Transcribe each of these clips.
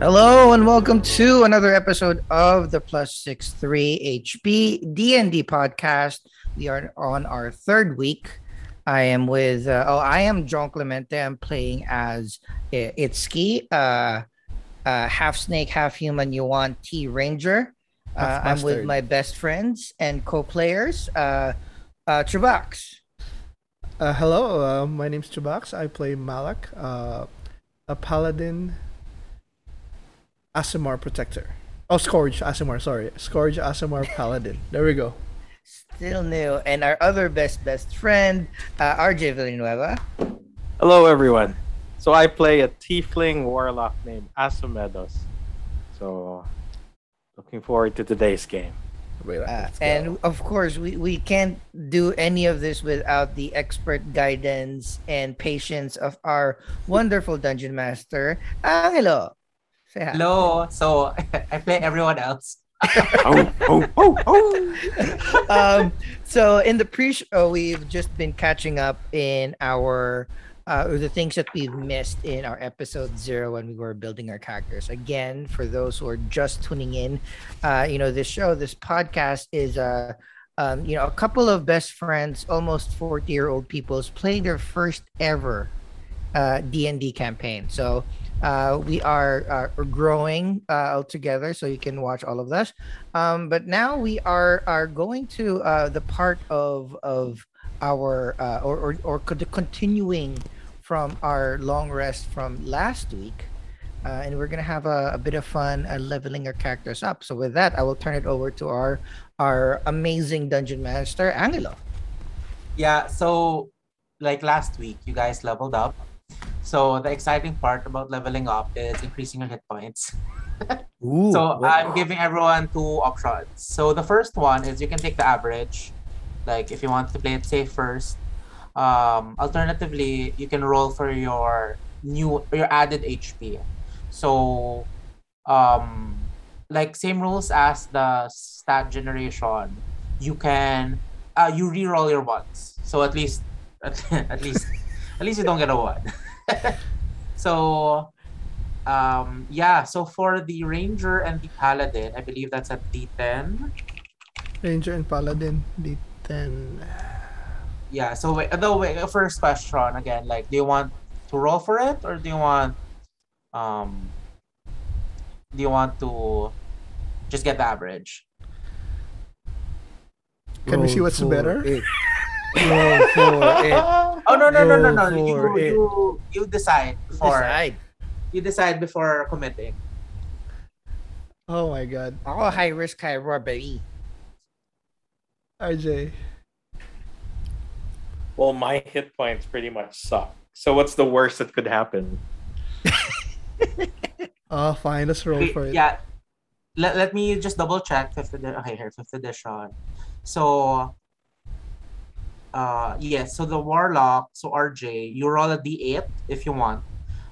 Hello and welcome to another episode of the Plus Six Three HB D&D podcast. We are on our third week. I am with uh, oh I am John Clemente. I'm playing as uh, Itsuki, uh, uh, half snake, half human. Yuan-ti Ranger. Uh, I'm with my best friends and co-players, uh, uh, Trubax. Uh, hello, uh, my name's Chubax. I play Malak, uh, a paladin Aasimar protector. Oh, Scourge Aasimar, sorry. Scourge Aasimar paladin. There we go. Still new, and our other best best friend, uh, RJ Villanueva. Hello, everyone. So I play a tiefling warlock named Asomedos. So, looking forward to today's game. Wait, Uh, and of course, we, we can't do any of this without the expert guidance and patience of our wonderful dungeon master, Angelo. Say hi. Hello. So I play everyone else. oh, oh, oh, oh. um, so in the pre-show, we've just been catching up in our uh, the things that we've missed in our episode zero when we were building our characters. Again, for those who are just tuning in, uh, you know, this show, this podcast is uh, um, you know, a couple of best friends, almost 40 year old peoples playing their first ever uh, D&D campaign. So uh, we are uh, growing uh, all together, so you can watch all of this. Um, but now we are are going to uh, the part of of our uh, or or, or continuing from our long rest from last week. Uh, and we're gonna have a, a bit of fun uh, leveling our characters up. So with that, I will turn it over to our our amazing dungeon master, Angelo. Yeah. So like last week, you guys leveled up. So the exciting part about leveling up is increasing your hit points. Ooh, So I'm giving everyone two options. So the first one is you can take the average, like if you want to play it safe first. Um, alternatively, you can roll for your new your added HP. So, um, like same rules as the stat generation. You can uh, you re-roll your ones. So at least at, at least at least you don't get a one. so um yeah so for the ranger and the paladin i believe that's a d10 Ranger and Paladin, D10. yeah so wait the wait, first question again like do you want to roll for it or do you want um do you want to just get the average Can we see what's for better? it. Roll for it. oh no no no no no you, you you decide before Decide. you decide before committing Oh my god. Ako high risk, high robbery. RJ. Well, my hit points pretty much suck. So, what's the worst that could happen? Oh, fine. Let's roll Wait, for it. Yeah. Let, let me just double check fifth edition. Okay, here, fifth edition. So uh yes, so the warlock, so RJ, you roll a D8 if you want.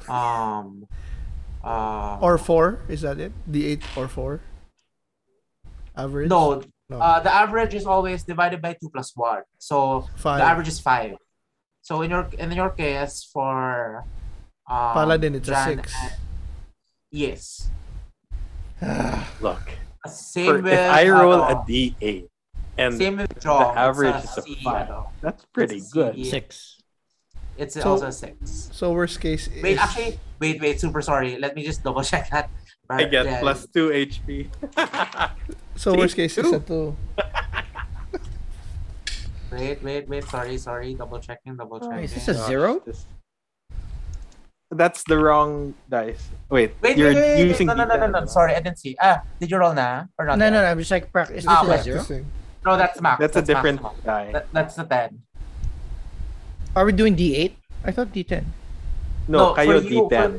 Um uh Or 4. Is that it? D8 or 4? Average? no, No. uh the average is always divided by two plus one. So 5. the average is five. So in your in your case for um, Paladin, it's a 6. and- yes. Look, Same for- with if I roll ano, a d8 and Same with Jong. the average is a C, five, ano. that's pretty It's good. C. Six. It's So- also a six. So worst case is... Wait, actually, wait, wait, super sorry. Let me just double check that. I get Yeah, plus two HP. So See? worst case is a 2. Wait, wait, wait. Sorry, sorry. Double checking, double Oh, checking. is this a zero? That's the wrong dice. Wait, Wait, you're wait, wait, wait, using No, no, no, no, no. D10. Sorry, I didn't see. Ah, did you roll na? Or not? No, yet? no, no. I'm just like practice. Ah, a okay. zero? Practicing. No, that's max. That's a different maximum. die. That, that's the 10. Are we doing D8? I thought D10. No, for kayo you, D10. For,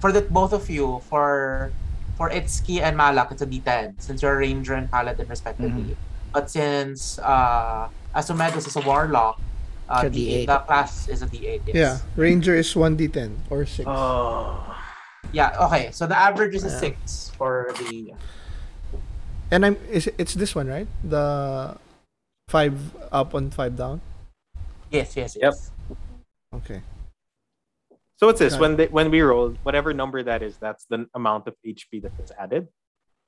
for the both of you, for for Itsuki and Malak, it's a D10 since you're a ranger and paladin respectively. Mm-hmm. But since uh, Asumedus is a warlock, uh, It's a D8, D8. the class is a D8. Yes. Yeah. Ranger is 1d10 or 6. Oh. Yeah. Okay. So the average is a Yeah. six for the And I'm is it's this one, right? The 5 up on 5 down. yes, yes, Yep. yes. Okay. So what's this? When they, when we roll, whatever number that is, that's the amount of HP that is added.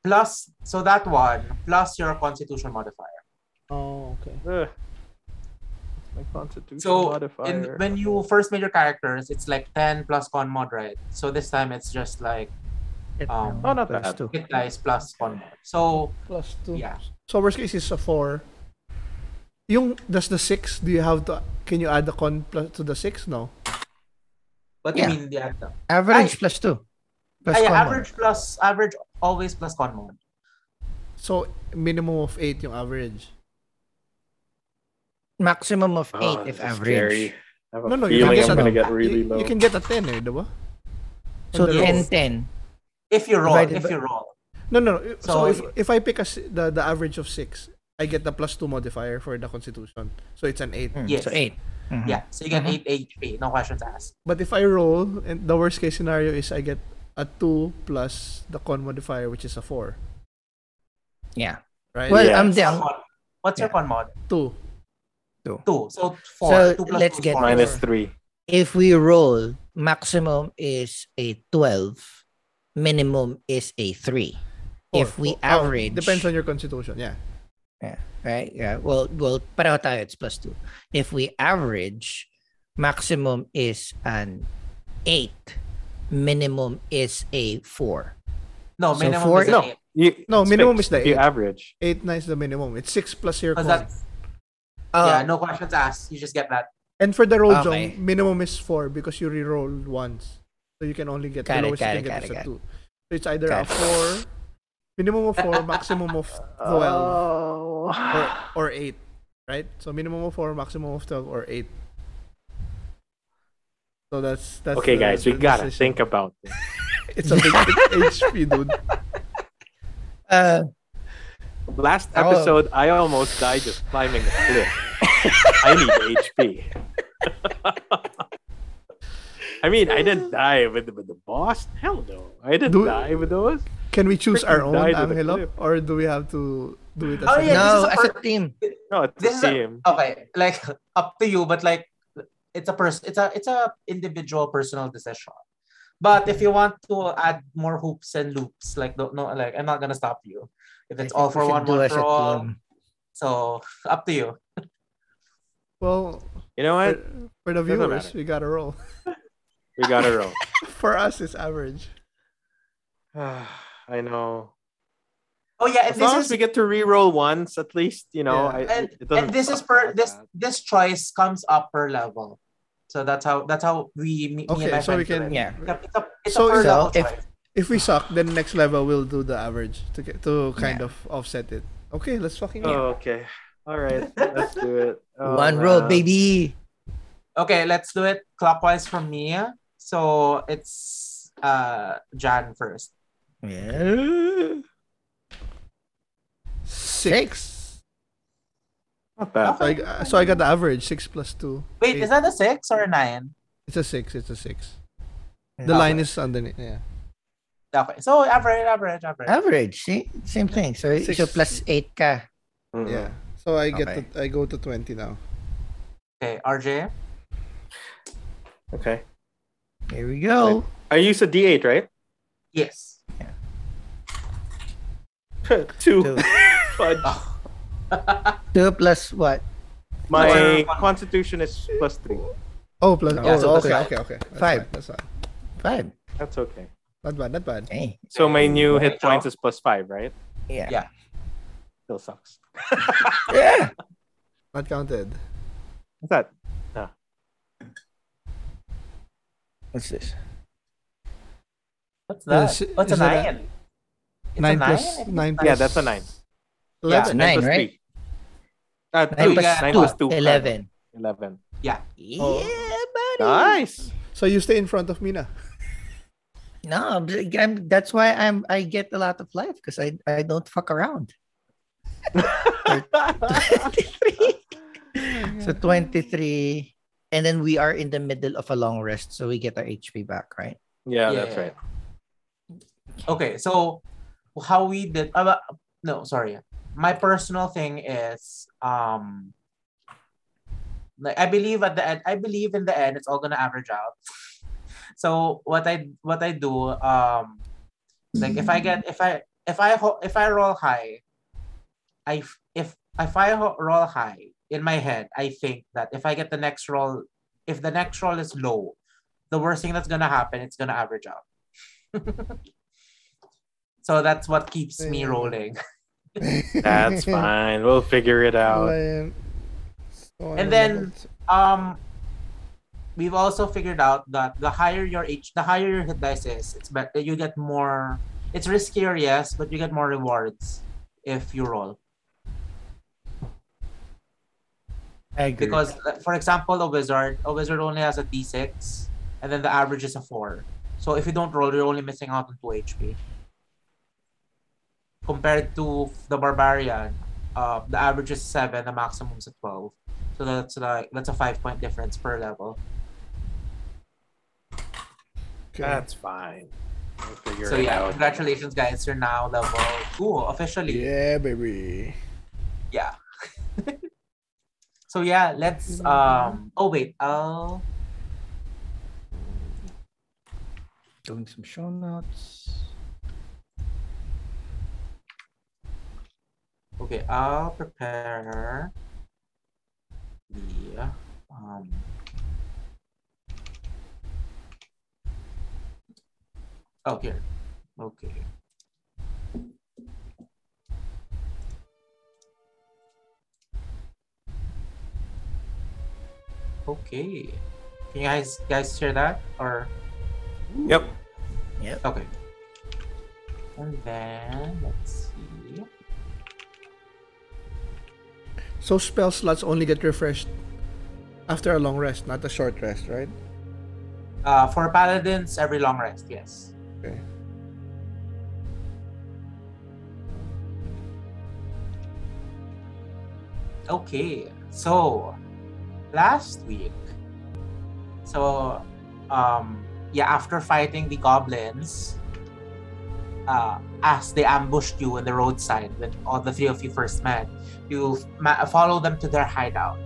Plus, so that one plus your Constitution modifier. Oh, okay. Ugh. My constitution So modifier. in, when you first made your characters, it's like 10 plus con mod, right? So this time it's just like It- Um, Oh, not plus bad. two. hit dice plus mod. So Plus two. Yeah. So worst case is a four. Yung does the six? Do you have to? Can you add the con plus to the six? No. what Yeah. do you mean the other? Average plus two. Plus Ah, common. average plus average always plus con mod. So minimum of eight yung average. Maximum of Oh, eight this if average. scary. I No, no, you can I'm get gonna a- get really you, low. you can get a ten, eh, diba? So On the 10 roll. 10. If you roll, Divided if by- you roll. No, no. no. So, So, if if I pick a, the the average of six, I get the plus two modifier for the Constitution. So it's an eight. Mm, Yes. So 8. Mhm. Yeah, so you get Mhm. 8 HP, no questions asked. But if I roll, and the worst case scenario is I get a two plus the con modifier, which is a four. Yeah. Right. Well, Yeah. I'm down. your con- What's your con mod? two. 2. 2. So 4. So, 2 plus let's 2 get- Minus Four. three. If we roll, maximum is a 12. Minimum is a 3. Four. If we Oh, average, depends on your Constitution. Yeah. right? Yeah. Well, well, pareho tayo, it's plus 2. If we average, maximum is an 8. Minimum is a 4. No, So minimum four- is No, 8. you, No, minimum fixed. is the You eight. average. Eight nine is the minimum. It's six plus your Oh, yeah, no questions asked. You just get that. And for the roll Okay. zone, minimum is four because you re-roll once. So you can only get Got the lowest got you can got get it, is a two. So it's either Got a four, minimum of four, maximum of twelve, or, or eight, right? So minimum of four, maximum of twelve, or eight. So that's that's. Okay, the- guys, we the gotta decision. think about this. It's a big HP, dude. uh, Last Oh. episode, I almost died just climbing a cliff. I need HP. I mean, I didn't die with, with the boss. Hell no. I didn't Do- die with those. Can we choose our own died with Angelo, or do we have to do it as a team? Oh, a yeah, no, this is a as a team. No, it's This the is a- same. Okay, like up to you, but like it's a person it's a it's a individual personal decision. But if you want to add more hoops and loops, like don't no like I'm not gonna stop you. If it's I all think we for should one, do one as for a all. team. So up to you. Well, You know what? for the viewers, matter. we gotta roll. We gotta roll. For us, it's average. I know. Oh yeah, and As long this as we get to re-roll once, at least, you know. Yeah. I, and, it doesn't and this is suck per this bad. this choice comes up per level. So that's how that's how we me, me Okay, and my so we can- Yeah. It's a, it's So a per is- level So if- choice. If we suck, then next level we'll do the average to get to kind Yeah. of offset it. Okay, let's fucking Oh, okay. All right. Let's do it. Oh, One roll, uh, baby. Okay, let's do it clockwise from me. So it's uh Jan first. Yeah. six. Not bad. So I, g- so I got the average six plus two. Wait, Eight. is that a six or a nine? It's a six. It's a six. The Okay. line is underneath. Yeah. Okay, so average, average, average. Average, see? Same thing. So, Six. so plus 8 ka. Mhm. Yeah. So I get Okay. to, I go to twenty now. Okay, RJ. Okay. Here we go. I use a D8, right? Yes. Two. Two. Fudge. 2 plus what? My Or- constitution is plus three. Oh, plus. Yeah, oh, so that's okay, okay, okay. That's Five. Fine, that's fine. 5. That's okay. Not bad. Not bad. Hey. So my new hit points is plus five, right? Yeah. Yeah. Still sucks. Yeah. Not counted. What's that? What's this? What's Uh, that? si- What's a is a- nine? It's nine a plus nine. Yeah, that's a nine. Eleven. It's nine, plus right? three. Uh, 9 two. Nine 2. plus two. 11. Eleven. Yeah, Oh. buddy. Nice. So you stay in front of me now. No, I'm, I'm- that's why I'm I get a lot of life because I I don't fuck around. 23. so 23 and then we are in the middle of a long rest so we get our HP back, right? yeah, Yeah, that's right. Okay, so how we did uh, no, sorry. My personal thing is um like I believe at the end I believe in the end it's all gonna average out. so what I what I do um like if I get if I if I ho- if I roll high, I f- if if I ho- roll high in my head, I think that if I get the next roll, if the next roll is low, the worst thing that's gonna happen, it's gonna average out. so that's what keeps me rolling. That's fine. We'll figure it out. And then, Um, we've also figured out that the higher your H, the higher your hit dice is, it's better. You get more. It's riskier, yes, but you get more rewards if you roll. I agree. Because, for example, a wizard, a wizard only has a D6, and then the average is a four. So if you don't roll, you're only missing out on two HP. Compared to the barbarian, uh, the average is seven, the maximum is a twelve. So that's like that's a five point difference per level. Okay. That's fine. We'll So yeah, out. congratulations guys, you're now level two officially. Yeah, baby. Yeah. so yeah, let's um oh wait, I'll Doing some show notes. okay, I'll prepare the um Oh here. Okay. Okay. Can you guys guys share that or Yep. Yep. Okay. And then let's see. So spell slots only get refreshed after a long rest, not a short rest, right? Uh, for paladins, every long rest, yes. Okay. Okay, so last week, so um, yeah, after fighting the goblins, uh, as they ambushed you in the roadside when all the three of you first met, you ma- follow them to their hideout,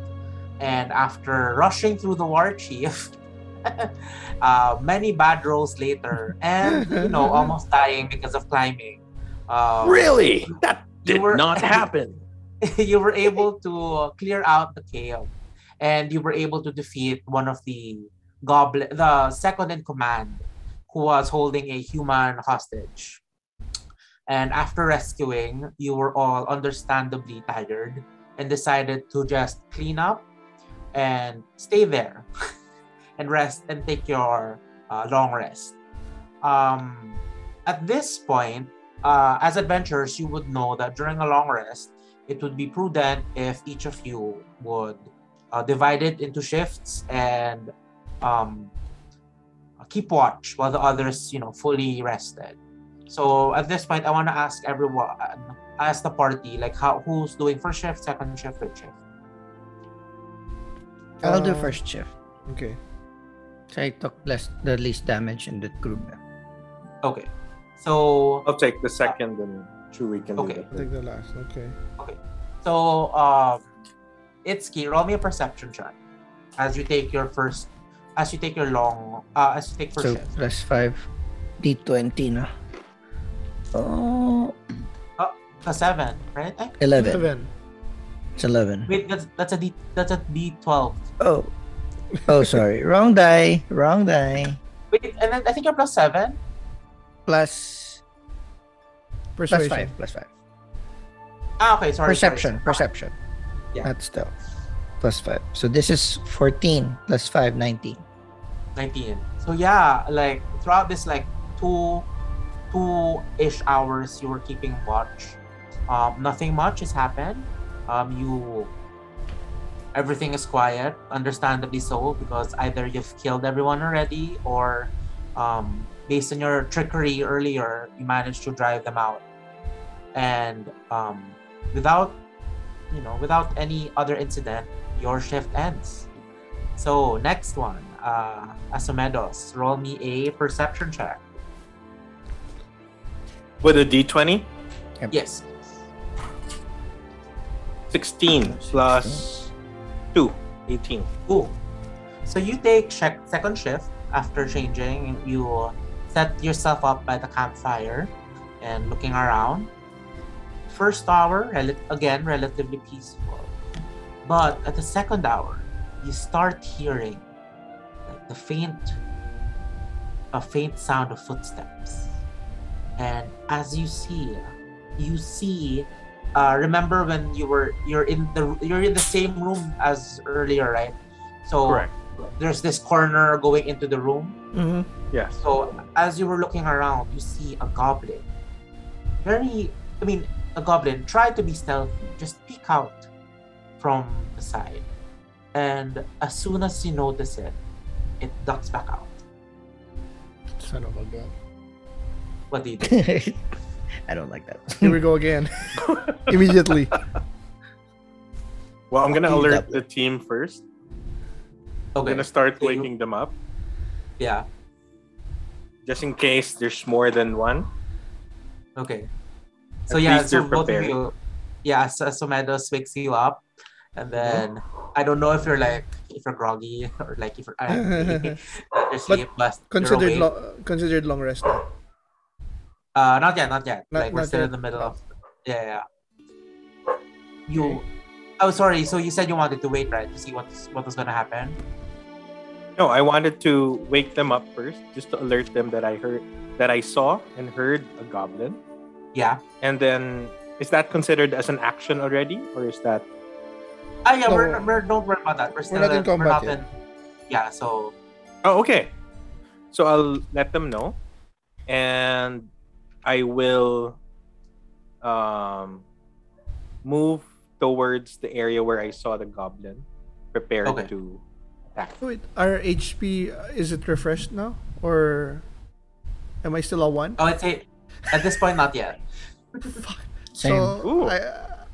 and after rushing through the war chief. uh, many bad rolls later, and you know, almost dying because of climbing. Um, Really? That did were- not happen. you were able to clear out the cave and you were able to defeat one of the goblin the second in command who was holding a human hostage. And after rescuing you were all understandably tired and decided to just clean up and stay there and rest and take your uh, long rest. Um, at this point uh, as adventurers, you would know that during a long rest, it would be prudent if each of you would uh, divide it into shifts and um, keep watch while the others, you know, fully rested. So at this point, I want to ask everyone, ask the party, like how who's doing first shift, second shift, third shift. I'll do Uh, first shift. Okay. So I took less the least damage in the group. Okay, so I'll take the second and Chewie can Okay. do Take the last. Okay. So, um, Itsuki, roll me a perception check as you take your first, as you take your long, uh, as you take first So shift. plus five. D20 na. Oh, A seven, right? Eh, 11. Seven. It's 11. wait, that's that's a D, that's a D twelve. Oh. Oh, sorry. Wrong die. Wrong die. Wait, and then I think you're plus seven. Plus plus Persuasion. five. Plus five. Ah, okay, sorry. Perception. sorry. Perception. Yeah. That's still plus five. So this is 14 plus 5, 19. Nineteen. So yeah, like throughout this like two, two ish hours, you were keeping watch. Um, nothing much has happened. Um, you everything is quiet, understandably so, because either you've killed everyone already or um, based on your trickery earlier, you managed to drive them out. And um, without you know, without any other incident, your shift ends. So next one, uh Asomedos, roll me a perception check. With a D20, Yes. 16 plus 2, 18. Cool. So you take check second shift after changing, you set yourself up by the campfire and looking around. First hour, rel- again, relatively peaceful. But at the second hour, you start hearing like the faint, a faint sound of footsteps. And as you see, you see. Uh, remember when you were you're in the you're in the same room as earlier, right? So Correct. there's this corner going into the room. Mm-hmm. Yes. So as you were looking around, you see a goblin. Very, I mean, a goblin. Try to be stealthy. Just peek out from the side, and as soon as you notice it, it ducks back out. Son of a gun. What do you do? I don't like that. Here we go again. Immediately. Well, I'm gonna alert the team first. I'm Okay. gonna start So you- waking them up, Yeah. just in case there's more than one. Okay. So At yeah, so both of you, yeah, so, so Meadows wakes you up, and then I don't know if you're like if you're groggy or like if you're angry, you're sleep, but you're Considered long considered long rest. now. Uh, not yet, not yet. Not- like we're still yet. in the middle of. Yeah, yeah. You. Oh, sorry. So you said you wanted to wait, right, to see what's what was gonna happen. No, I wanted to wake them up first, just to alert them that I heard, that I saw and heard a goblin. Yeah. And then, is that considered as an action already, or is that? Ah, yeah. No. We're, we're don't worry about that. We're still we're not in we're combat not yet. in- Yeah. So Oh, okay. So I'll let them know, and I will um move towards the area where I saw the goblin, prepared Okay. to attack. Wait, our HP uh, is it refreshed now, or am I still a one? oh, it's a, at this point not yet. Same. So Ooh. I,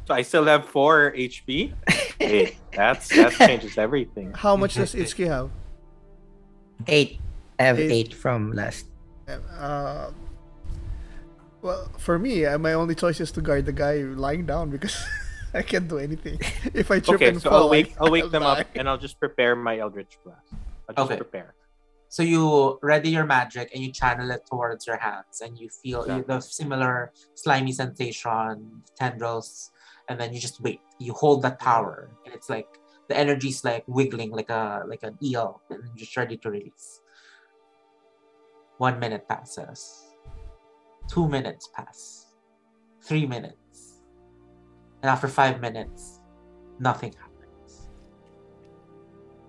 So I still have four HP. hey, that's that changes everything. how much does HK have? Eight. I have Eight. eight from last. Uh, well, for me, uh, my only choice is to guard the guy lying down because I can't do anything. If I trip Okay, and so fall, I'll wake I'll wake I'll them up and I'll just prepare my Eldritch Blast. I'll just Okay. prepare. So you ready your magic and you channel it towards your hands, and you feel Yeah. the similar slimy sensation, tendrils, and then you just wait. You hold that power, and it's like the energy's like wiggling like a like an eel, and just ready to release. One minute passes. Two minutes pass. Three minutes. And after five minutes, nothing happens.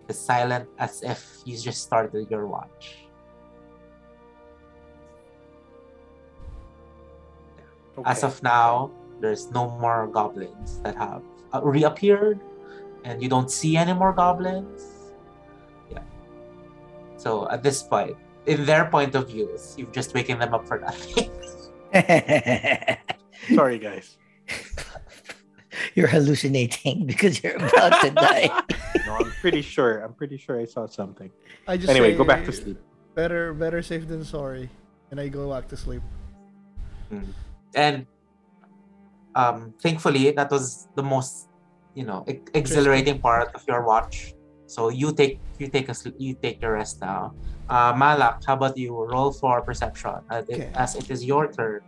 It's silent as if you just started your watch. As of now, there's no more goblins that have uh, reappeared, and you don't see any more goblins. Yeah. So at this point, in their point of views, you've just waken them up for nothing. Sorry, guys. You're hallucinating because you're about to die. No, I'm pretty sure. I'm pretty sure I saw something. I just Anyway, say, go back to sleep. Better, better safe than sorry, and I go back to sleep. and um, thankfully, that was the most, you know, e- exhilarating part of your watch. So you take you take a sleep, you take your rest now. Uh, Malak, how about you? Roll for perception, uh, it- as it is your turn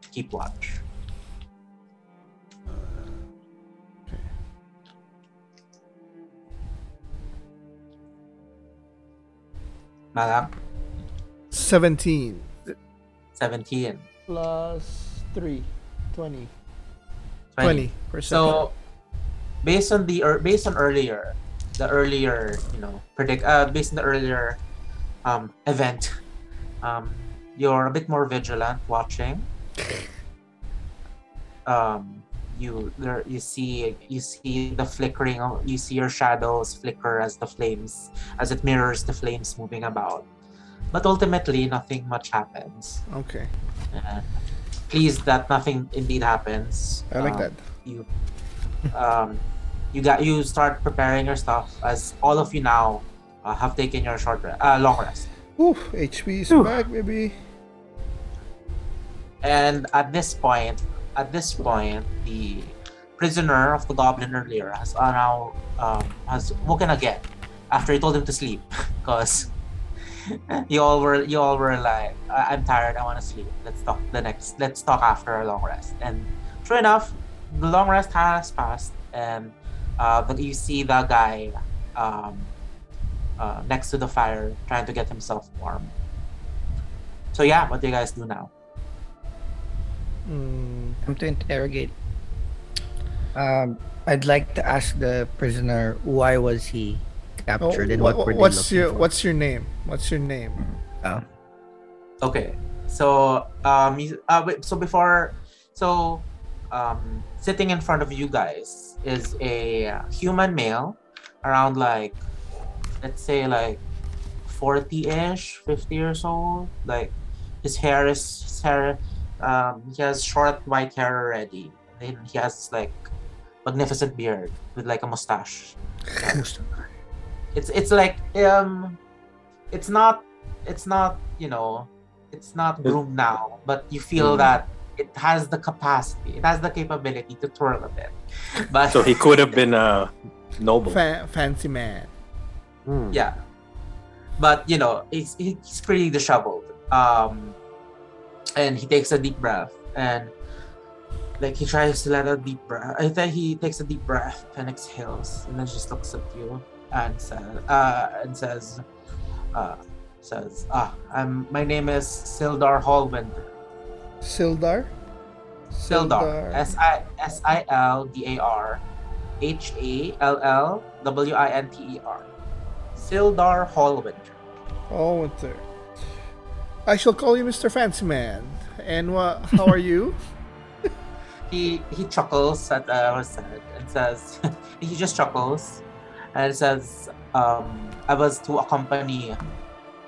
to keep watch. Malak, Seventeen 17. plus three, 20. 20. 20 percent. So, based on the or based on earlier, the earlier you know predict uh based on the earlier um event, um you're a bit more vigilant watching. Um, you there you see you see the flickering of you see your shadows flicker as the flames as it mirrors the flames moving about, but ultimately nothing much happens. okay, And pleased that nothing indeed happens. I like Um, that. you um you got you start preparing your stuff as all of you now uh, have taken your short rest, uh, long rest Ooh, HP is Whew. back, baby. and at this point at this point the prisoner of the goblin earlier has uh, now um, has woken again after he told him to sleep because you all were you all were like, I'm tired. I want to sleep. Let's talk the next. Let's talk after a long rest. And true enough, the long rest has passed, and uh, but you see the guy um, uh, next to the fire trying to get himself warm. So yeah, what do you guys do now? Mm, I'm to interrogate. Um, I'd like to ask the prisoner why was he oh, captured and wha- what were they what's your for? what's your name? What's your name? Oh. Okay. So um uh, wait, so before so um sitting in front of you guys is a human male around like let's say like 40-ish 50 years old like his hair is his hair um he has short white hair already and he has like magnificent beard with like a mustache it's it's like um it's not it's not you know it's not groomed now but you feel Mm. that it has the capacity it has the capability to twirl a bit but So he could have been a noble. Fa- fancy man. Hmm. yeah but you know he's, he's pretty disheveled um and he takes a deep breath and like he tries to let a deep breath i think he takes a deep breath and exhales and then just looks at you and says uh and says uh says ah i'm my name is sildar hallwinter Sildar. sildar. S i s i l d a r h a l l w i n t e r. Sildar hallwinter Oh, winter. I shall call you Mr. Fancy Man. And what? How are you? he he chuckles at uh, what's that and says he just chuckles and says um i was to accompany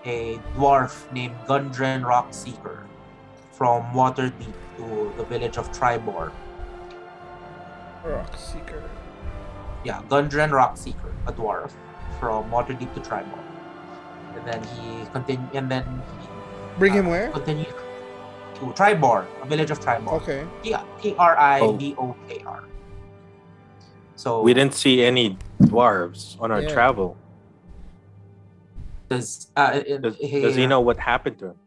a dwarf named gundren rockseeker from waterdeep to the village of tribor Rock Seeker. yeah gundren rockseeker a dwarf from waterdeep to tribor and then he continue and then he Bring uh, him where? continue to tribor a village of tribor Okay. T R I B O K R. So We didn't see any dwarves on our Yeah. travel. does uh, Does, he, does he know what happened to him?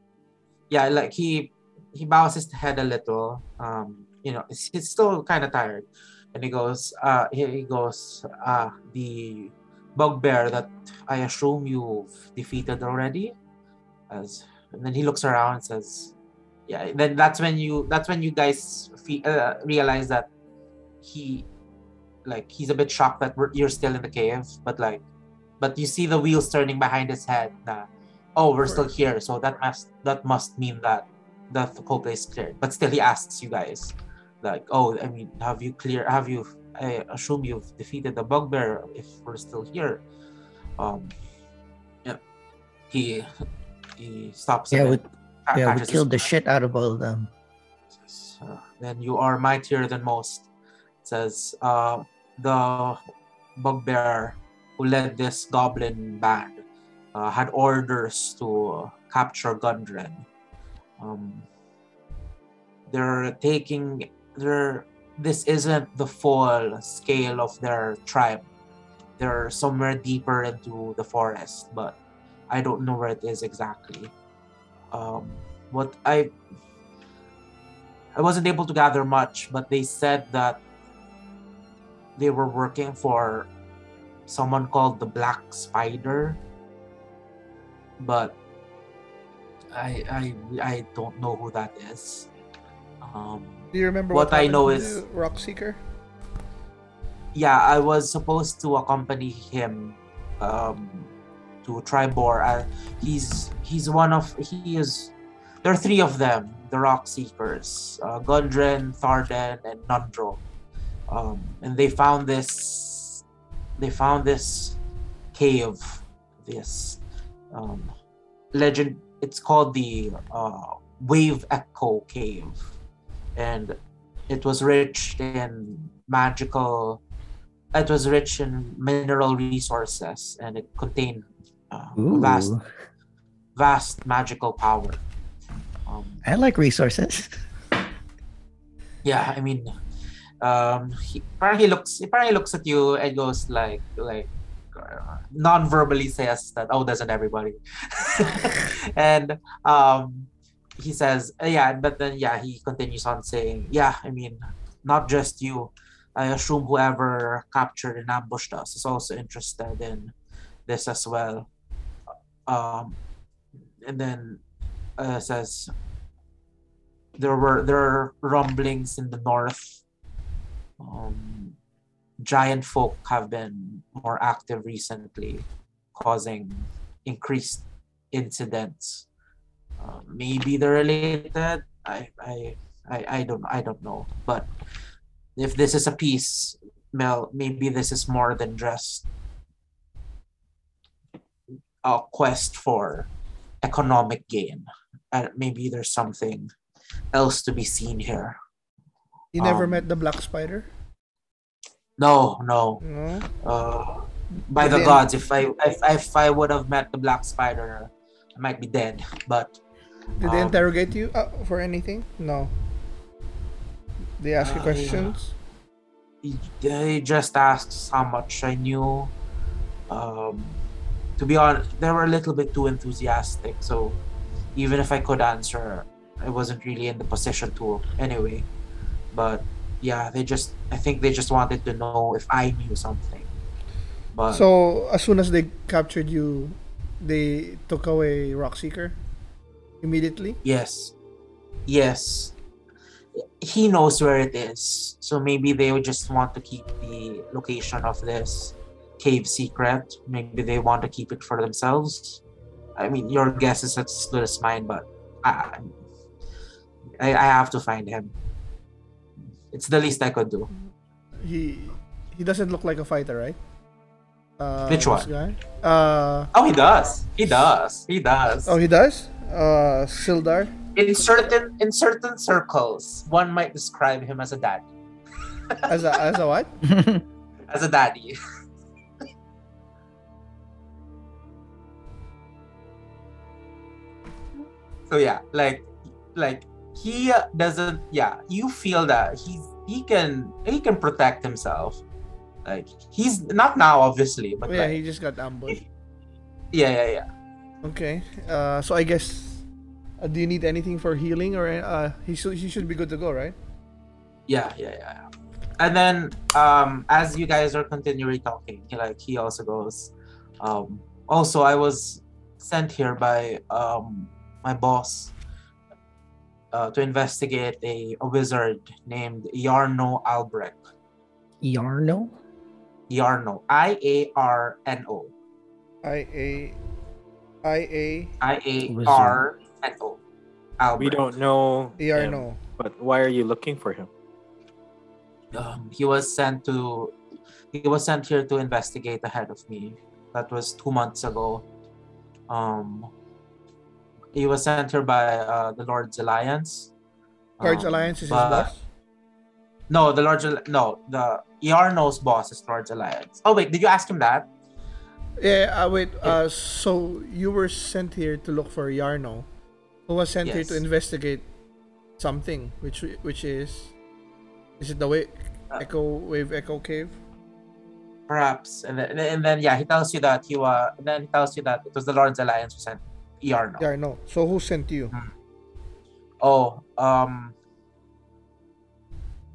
Yeah, like he he bows his head a little. Um, you know, he's, he's still kind of tired, and he goes, uh, he, he goes, uh, the bugbear that I assume you've defeated already, as and then he looks around and says, yeah. Then that's when you that's when you guys fe- uh, realize that he like he's a bit shocked that we're, you're still in the cave, but like, but you see the wheels turning behind his head. Na, oh, we're still here, so that must that must mean that that the whole place cleared. But still, he asks you guys, like, oh, I mean, have you clear? Have you? I assume you've defeated the bugbear. If we're still here, um, yeah, he he stops. Yeah, we, yeah, we killed the shit out of all of them. Says, uh, then you are mightier than most. Says uh, the bugbear who led this goblin band uh, had orders to capture Gundren. Um, they're taking their this isn't the full scale of their tribe. They're somewhere deeper into the forest, but I don't know where it is exactly. Um, what I I wasn't able to gather much, but they said that they were working for someone called the Black Spider. But I I I don't know who that is. Um, Do you remember What I know is- Rock Seeker? yeah, I was supposed to accompany him um, to Tribor. Uh, he's he's one of he is. There are three of them, the Rock Seekers: uh, Gundren, Tharden, and Nundro. Um, and they found this. They found this cave, this um, legend. It's called the uh, Wave Echo Cave, and it was rich in magical it was rich in mineral resources and it contained uh, vast vast magical power. Um, I like resources. yeah i mean um he, parang he looks he parang he looks at you and goes like like uh, non-verbally says that oh doesn't everybody? And um he says uh, yeah but then yeah he continues on saying yeah i mean not just you. I assume whoever captured and ambushed us is also interested in this as well um and then uh, says there were there are rumblings in the north um giant folk have been more active recently, causing increased incidents. Uh, maybe they're related. I, I, I, I don't, I don't know. But if this is a piece, Mel, maybe this is more than just a quest for economic gain. Uh, maybe there's something else to be seen here. You never Um, met the Black Spider? No, no. No. Uh, by the they- gods, if I if, if I would have met the Black Spider, I might be dead. But Did they Um, interrogate you uh, for anything? No. They ask you Uh, questions? they just asked how much I knew. Um, to be honest, they were a little bit too enthusiastic. So even if I could answer, I wasn't really in the position to anyway. But yeah, they just I think they just wanted to know if I knew something. But So, as soon as they captured you, they took away Rockseeker? Immediately? Yes. Yes. He knows where it is. So maybe they would just want to keep the location of this cave secret. Maybe they want to keep it for themselves. I mean, your guess is as good as mine, but I, I, I have to find him. It's the least I could do. He he doesn't look like a fighter, right? Uh, Which one? Guy? Uh, Oh, he does. He does. He does. oh, he does? Uh, Sildar? In certain in certain circles, one might describe him as a daddy. As a, as a what? As a daddy. So yeah, like like he doesn't yeah, you feel that he's he can he can protect himself. Like he's not now obviously, but Oh, yeah, like, he just got ambushed. yeah, yeah, yeah. Okay. Uh, so I guess, uh, do you need anything for healing or uh, he should he should be good to go, right? Yeah, yeah, yeah. yeah. And then um as you guys are continually talking, he like he also goes, um also I was sent here by um my boss uh, to investigate a, a wizard named Iarno Albrecht. Iarno? Iarno. I A R N O. I A I A I A R N O. Albrecht. We don't know. R him, no. But why are you looking for him? um, he was sent to he was sent here to investigate ahead of me that was two months ago um he was sent here by uh, the lord's alliance Lord's Um, Alliance is his boss. no the lord's no the Iarno's boss is lord's alliance oh wait did you ask him that Yeah. Uh, wait. Uh, so you were sent here to look for Iarno, who was sent here to investigate something, which which is is it the way Uh, Echo Wave Echo Cave? perhaps and then, and then yeah he tells you that he was and then he tells you that it was the lord's alliance who sent Iarno Iarno. So who sent you? Oh, um,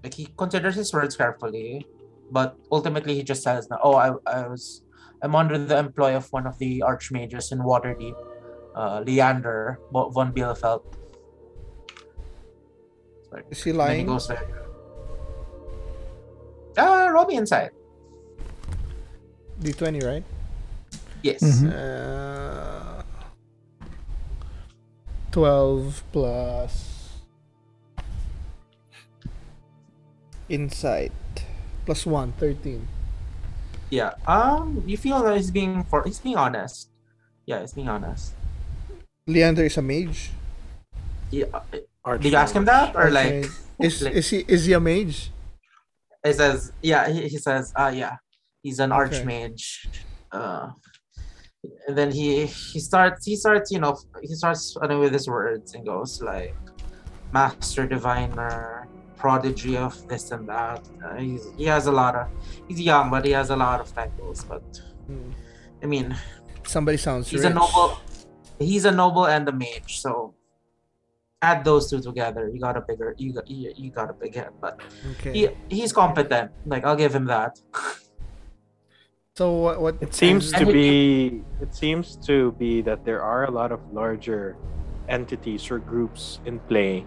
like he considers his words carefully, but ultimately he just says, "Oh, I, I was, I'm under the employ of one of the archmages in Waterdeep, uh, Leander von Bielefeld." Sorry. Is he And then he lying? goes like, "Ah, roll me inside." D twenty, right? Yes. Mhm. Uh, 12 plus insight plus 1 13 Yeah. Um, you feel that he's being for he's being honest. Yeah, he's being honest. leander is a mage Yeah. uh, Did you ask him that or like? Is, like- is he is he a mage He says, yeah, he, he says, uh, yeah, he's an Okay. archmage. Uh, and then he he starts he starts you know he starts running with his words and goes like, master diviner, prodigy of this and that. Uh, he's, he has a lot of he's young, but he has a lot of titles. But Hmm. I mean, Somebody sounds he's rich. a noble. He's a noble and a mage, so add those two together, you got a bigger. You got you, you got a big head, but Okay. he he's competent. Like I'll give him that. So what? What It seems And to he- be it seems to be that there are a lot of larger entities or groups in play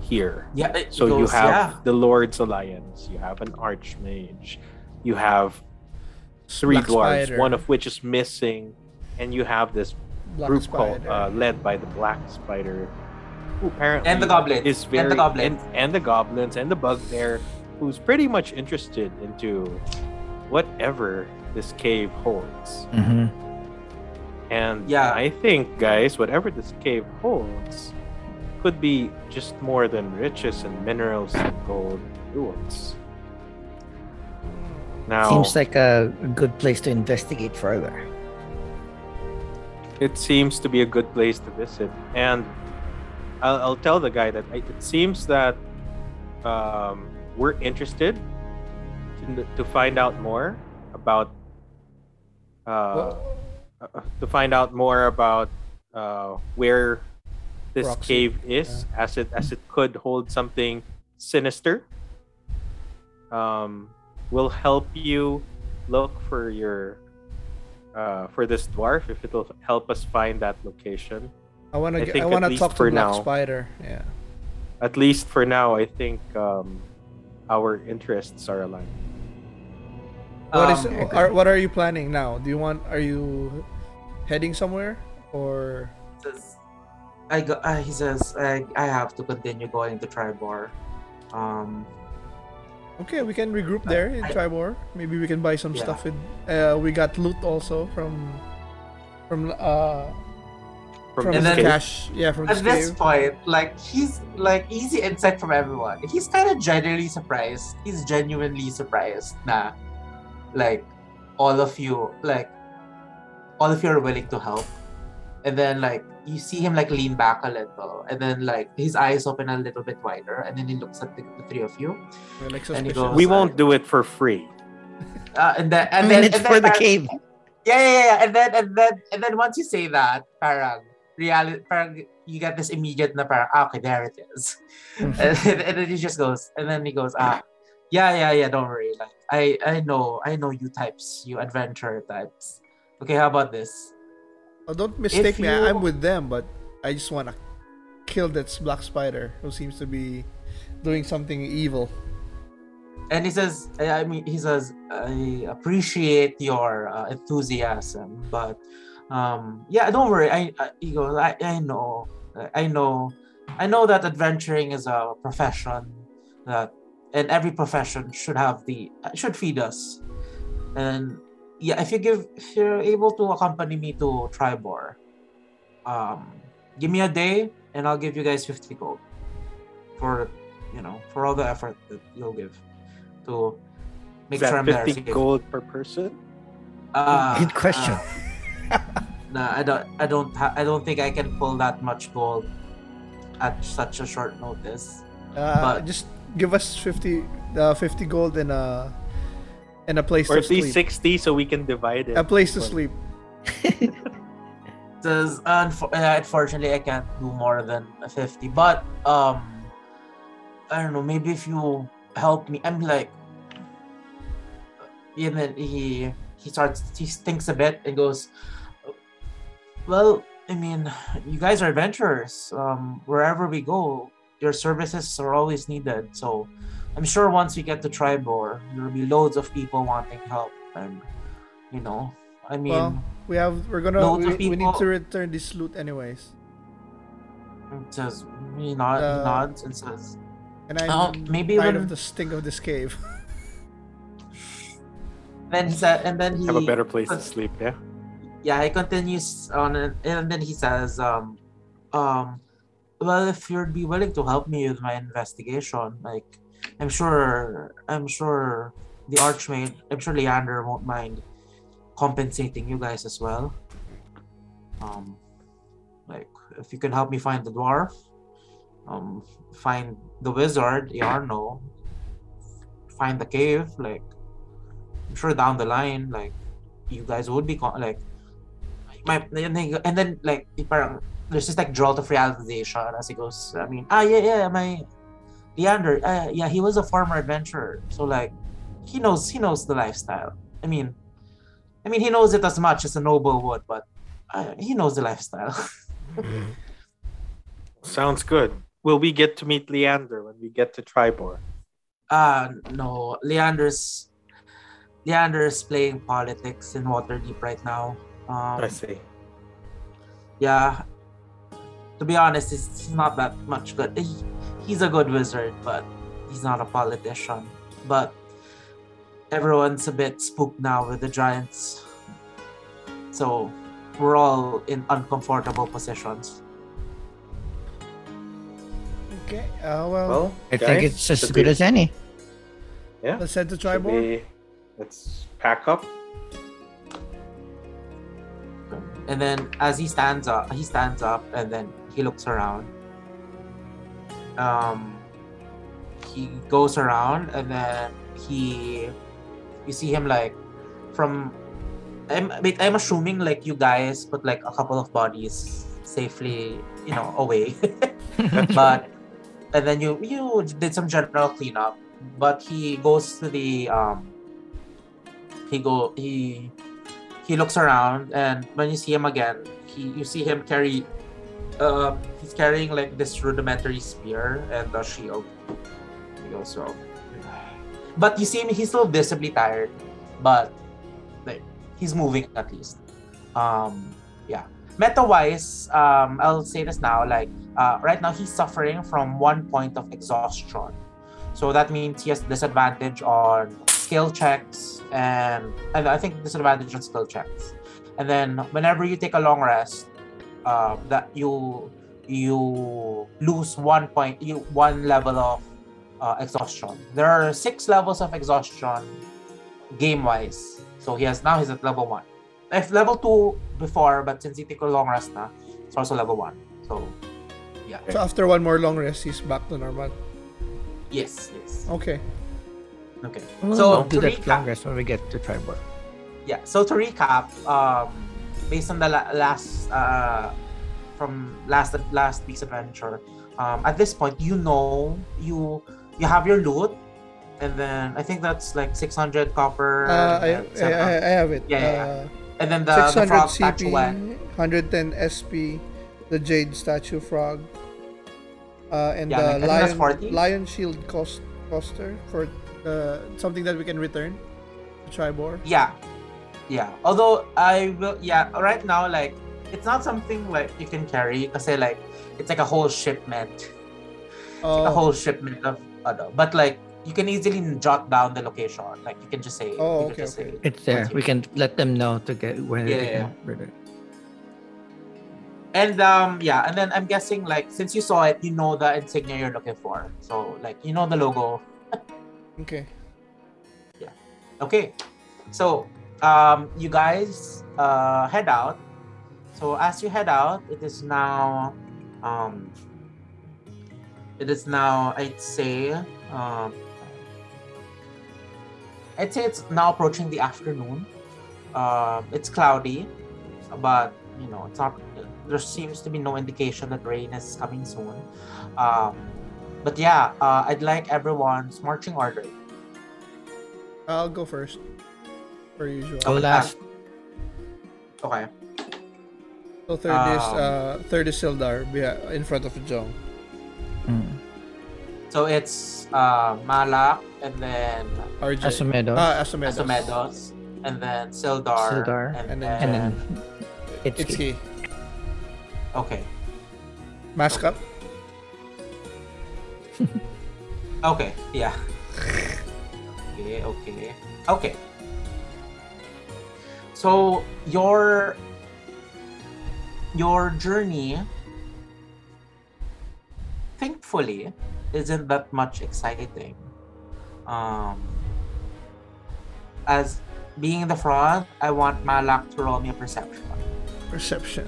here. Yeah. it So you goes- have yeah. the Lord's Alliance, you have an Archmage, you have three Black dwarves, Spider, one of which is missing, and you have this Black group called uh, led by the Black Spider, who apparently And the goblins. is And the goblins. and, and the goblins and the bugbear, who's pretty much interested into whatever this cave holds. Mm-hmm. And Yeah. I think, guys, whatever this cave holds could be just more than riches and minerals and gold jewels. Now, Seems like a a good place to investigate further. it seems to be a good place to visit. And I'll, I'll tell the guy that I, it seems that um, we're interested to, to find out more about uh, uh, to find out more about uh, where this Proxy, cave is, as it as it could hold something sinister. Um, will help you look for your uh, for this dwarf if it'll help us find that location. I. I think I at wanna least talk to for Black now. Spider. Yeah. At least for now, I think um, our interests are aligned. What is? Um, Are, what are you planning now? Do you want? Are you heading somewhere or? I go, uh, he says I, I have to continue going to Triboar. Um, Okay, we can regroup there in I- Triboar. Maybe we can buy some Yeah. stuff with. Uh, we got loot also from. From uh From from this And then- cash. Yeah, from at this this cave. point, like he's like easy insight from everyone. He's kind of genuinely surprised. He's genuinely surprised na, like, all of you, like, all of you are willing to help, and then like you see him like lean back a little, and then like his eyes open a little bit wider, and then he looks at the, the three of you, We're like And he goes- we won't do it for free. uh, and then I and mean, then it's and for then, the parang- cave. Yeah, yeah, yeah. And then and then and then once you say that, parang reality, parang you get this immediate na parang ah, okay, there it is. and, and then he just goes, and then he goes, ah, yeah, yeah, yeah. Don't worry. Like I, I know, I know you types, you adventure types. Okay, how about this? Oh, don't mistake me. I, you- I'm with them, but I just wanna kill that Black Spider who seems to be doing something evil. And he says, I I mean, he says, I appreciate your uh, enthusiasm, but um, yeah, don't worry. I, I he goes, I, I know, I know, I know that adventuring is a profession that, and every profession should have the should feed us. And yeah, if you give, if you're able to accompany me to Triboar, um, give me a day, and I'll give you guys fifty gold for, you know, for all the effort that you'll give to make Is sure I'm there. 50 gold per person? Uh, Good question. uh, nah, I don't. I don't. Ha- I don't think I can pull that much gold at such a short notice. Uh, But- just give us 50, uh, 50 gold and a and a place Or to at least 60 so we can divide it. A place to sleep. Says, unfo- uh, unfortunately, I can't do more than fifty. But um, I don't know. Maybe if you help me, I'm like, and then he he starts. He thinks a bit and goes, "Well, I mean, you guys are adventurers. Um, wherever we go, your services are always needed. So, I'm sure once we get to Triboar, there'll be loads of people wanting help. And you know, I mean." Well, we have we're gonna we, of we need to return this loot anyways. It says he, nod, Uh, he nods and says, And I'm Oh, maybe tired when- of the stink of this cave. then he said, and then he Have a better place to sleep, yeah? yeah he continues on it, and then he says, um, um, well, if you'd be willing to help me with my investigation, like I'm sure, I'm sure the Archmage, I'm sure Leander won't mind compensating you guys as well. Um, like if you can help me find the dwarf, um, find the wizard, Iarno, find the cave, like I'm sure down the line, like you guys would be con- like my and then, like parang there's just like jolt of realization as he goes. I mean, ah yeah yeah my Leander, uh, yeah he was a former adventurer, so like he knows he knows the lifestyle. I mean, I mean he knows it as much as a noble would, but uh, he knows the lifestyle. Sounds good. Will we get to meet Leander when we get to Triboar? Uh no, Leander's Leander's playing politics in Waterdeep right now. Um, I see. yeah. To be honest, he's, he's not that much good. He, he's a good wizard, but he's not a politician. But everyone's a bit spooked now with the giants. So we're all in uncomfortable positions. Okay. Uh, well, Well, I guys, think it's as good we- as any. Yeah. let's head to should Triboar. Let's pack up. And then as he stands up, he stands up and then he looks around. Um, he goes around and then he, you see him like from. I'm I'm assuming like you guys put like a couple of bodies safely, you know, away. but and then you you did some general cleanup. But he goes to the um. He go he he looks around and when you see him again he you see him carry uh he's carrying like this rudimentary spear and a shield. He goes so but you see him he's still visibly tired but like he's moving at least. Um yeah. Meta wise um i'll say this now like uh right now he's suffering from one point of exhaustion. So that means he has disadvantage on skill checks and and I think disadvantage on skill checks. And then whenever you take a long rest, uh, that you you lose one point, you one level of uh, exhaustion. There are six levels of exhaustion game wise. So he has now he's at level one. If level two before, but since he took a long rest na, it's also level one. So yeah. So after one more long rest, he's back to normal. Yes, yes. Okay. Okay. We'll So do to that recap, progress when we get to Triboar. yeah so to recap um based on the la- last uh from last last week's adventure um at this point you know you you have your loot and then i think that's like 600 copper Uh, I, I, I, have it. Yeah, yeah, yeah. Uh, and then the, the 600 frog CP, statuette 110 SP, the Jade statue frog, uh, and Yeah, the like, I think that's lion lion shield cost coster for uh, something that we can return to Triboar. yeah yeah although i will yeah right now like it's not something like you can carry because like it's like a whole shipment Oh. a Oh, whole shipment of ano, but like you can easily jot down the location like you can just say Oh, you okay, can just okay. say It's there. We can let them know to get where they Yeah, can return. and um yeah and then i'm guessing like since you saw it you know the insignia you're looking for so like you know the logo okay. Yeah okay so um you guys uh head out. So as you head out it is now um it is now i'd say um i'd say it's now approaching the afternoon. Um it's cloudy but you know it's not there seems to be no indication that rain is coming soon. Um but yeah uh, i'd like everyone's marching order. I'll go first, per usual. Go last. okay So third is Um, uh, third is Sildar, beha- in front of Jong. Mm. So it's uh, Malak and then RJ. Asomedos. Ah, Asomedos. Asomedos and then Sildar, Sildar, and, and then, then- and then it's, It's key. okay Mask up. okay yeah okay okay okay so your your journey thankfully isn't that much exciting. Um as being in the front i want malak to roll me a perception. Perception.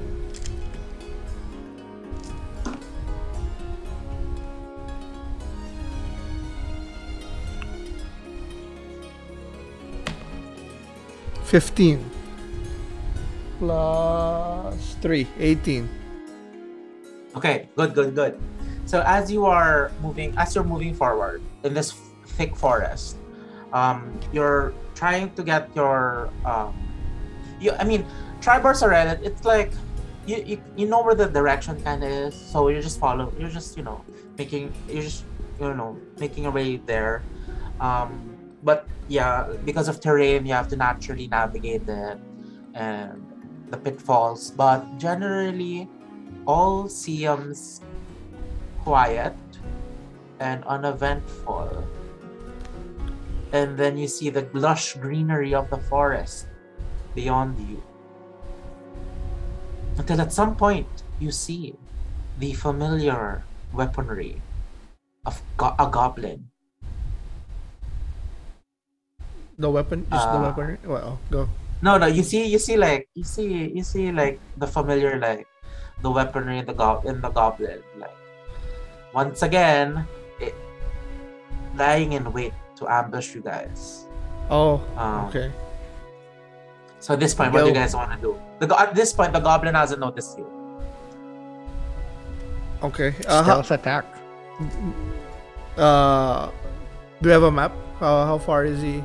15 plus 3 18 Okay, good, good, good. So as you are moving, as you're moving forward in this thick forest, um, you're trying to get your, um, you. I mean, Triboar's already. It's like you, you, you know where the direction kind of is, so you just follow. You're just you know making. You're just you know making your way there. Um, but yeah, because of terrain, you have to naturally navigate it and the pitfalls. But generally, all seems quiet and uneventful. And then you see the lush greenery of the forest beyond you. Until at some point you see the familiar weaponry of go- a goblin. the weapon just the Uh, weapon well go No, no, you see, you see, like, you see, you see, like, the familiar, like, the weaponry in the gob in the goblin, like, once again, it, lying in wait to ambush you guys. oh Um, okay So at this point, what do you guys want to do? The go- at this point, the goblin hasn't noticed you. okay uh, how, Stealth attack. uh do you have a map how, how far is he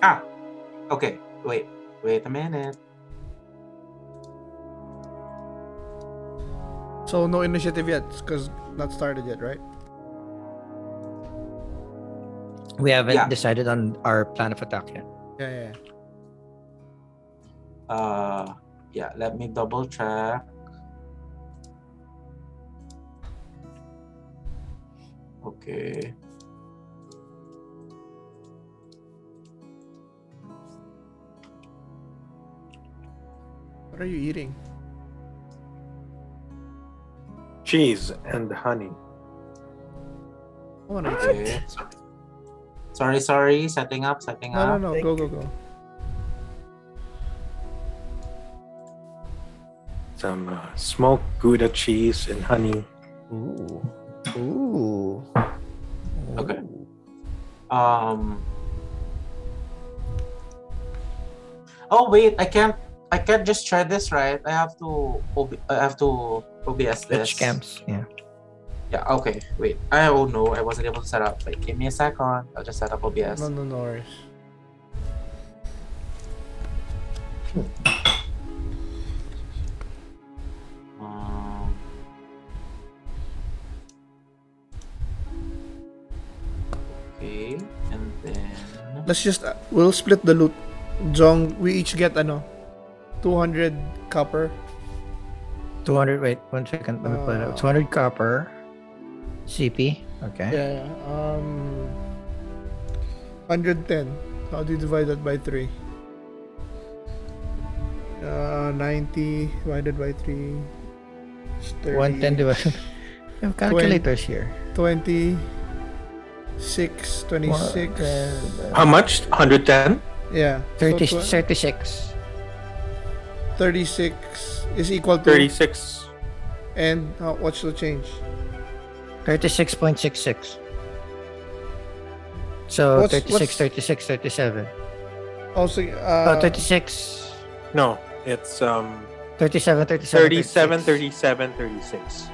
Ah, okay. Wait, wait a minute. so no initiative yet because not started yet right We haven't Yeah. decided on our plan of attack yet. yeah yeah, yeah. Uh, yeah. Let me double check. Okay. What are you eating Cheese and honey. I eat Okay. Sorry, sorry. Setting up, setting up. no no up. no Thank go go go Some uh, smoked Gouda cheese and honey. Ooh. Ooh. Okay. Um. Oh wait, I can't. I can't just try this, right? I have to. OB, I have to OBS this. Twitch camps. Yeah. Yeah. Okay. Wait. I oh no, I wasn't able to set up. Wait, give me a second. I'll just set up OBS. no no no worries Um, okay, and then let's just uh, we'll split the loot Jong we each get ano 200 copper 200. Wait, one second. Let me put it Uh, up. 200 copper. CP. Okay. Yeah, yeah. Um, 110. How do you divide that by 3? Uh, 90 divided by 3. 30, 110 divided. We have calculators here. 20, 6, 26. How much? 110? Yeah. 30, So tw- 36. 36 is equal to. 36. And how, what's the change? 36.66. So What's- 36, what's- 36, 37. Also, Oh, uh, 36. No, it's um 37, 37. 37, 36. 37, 36.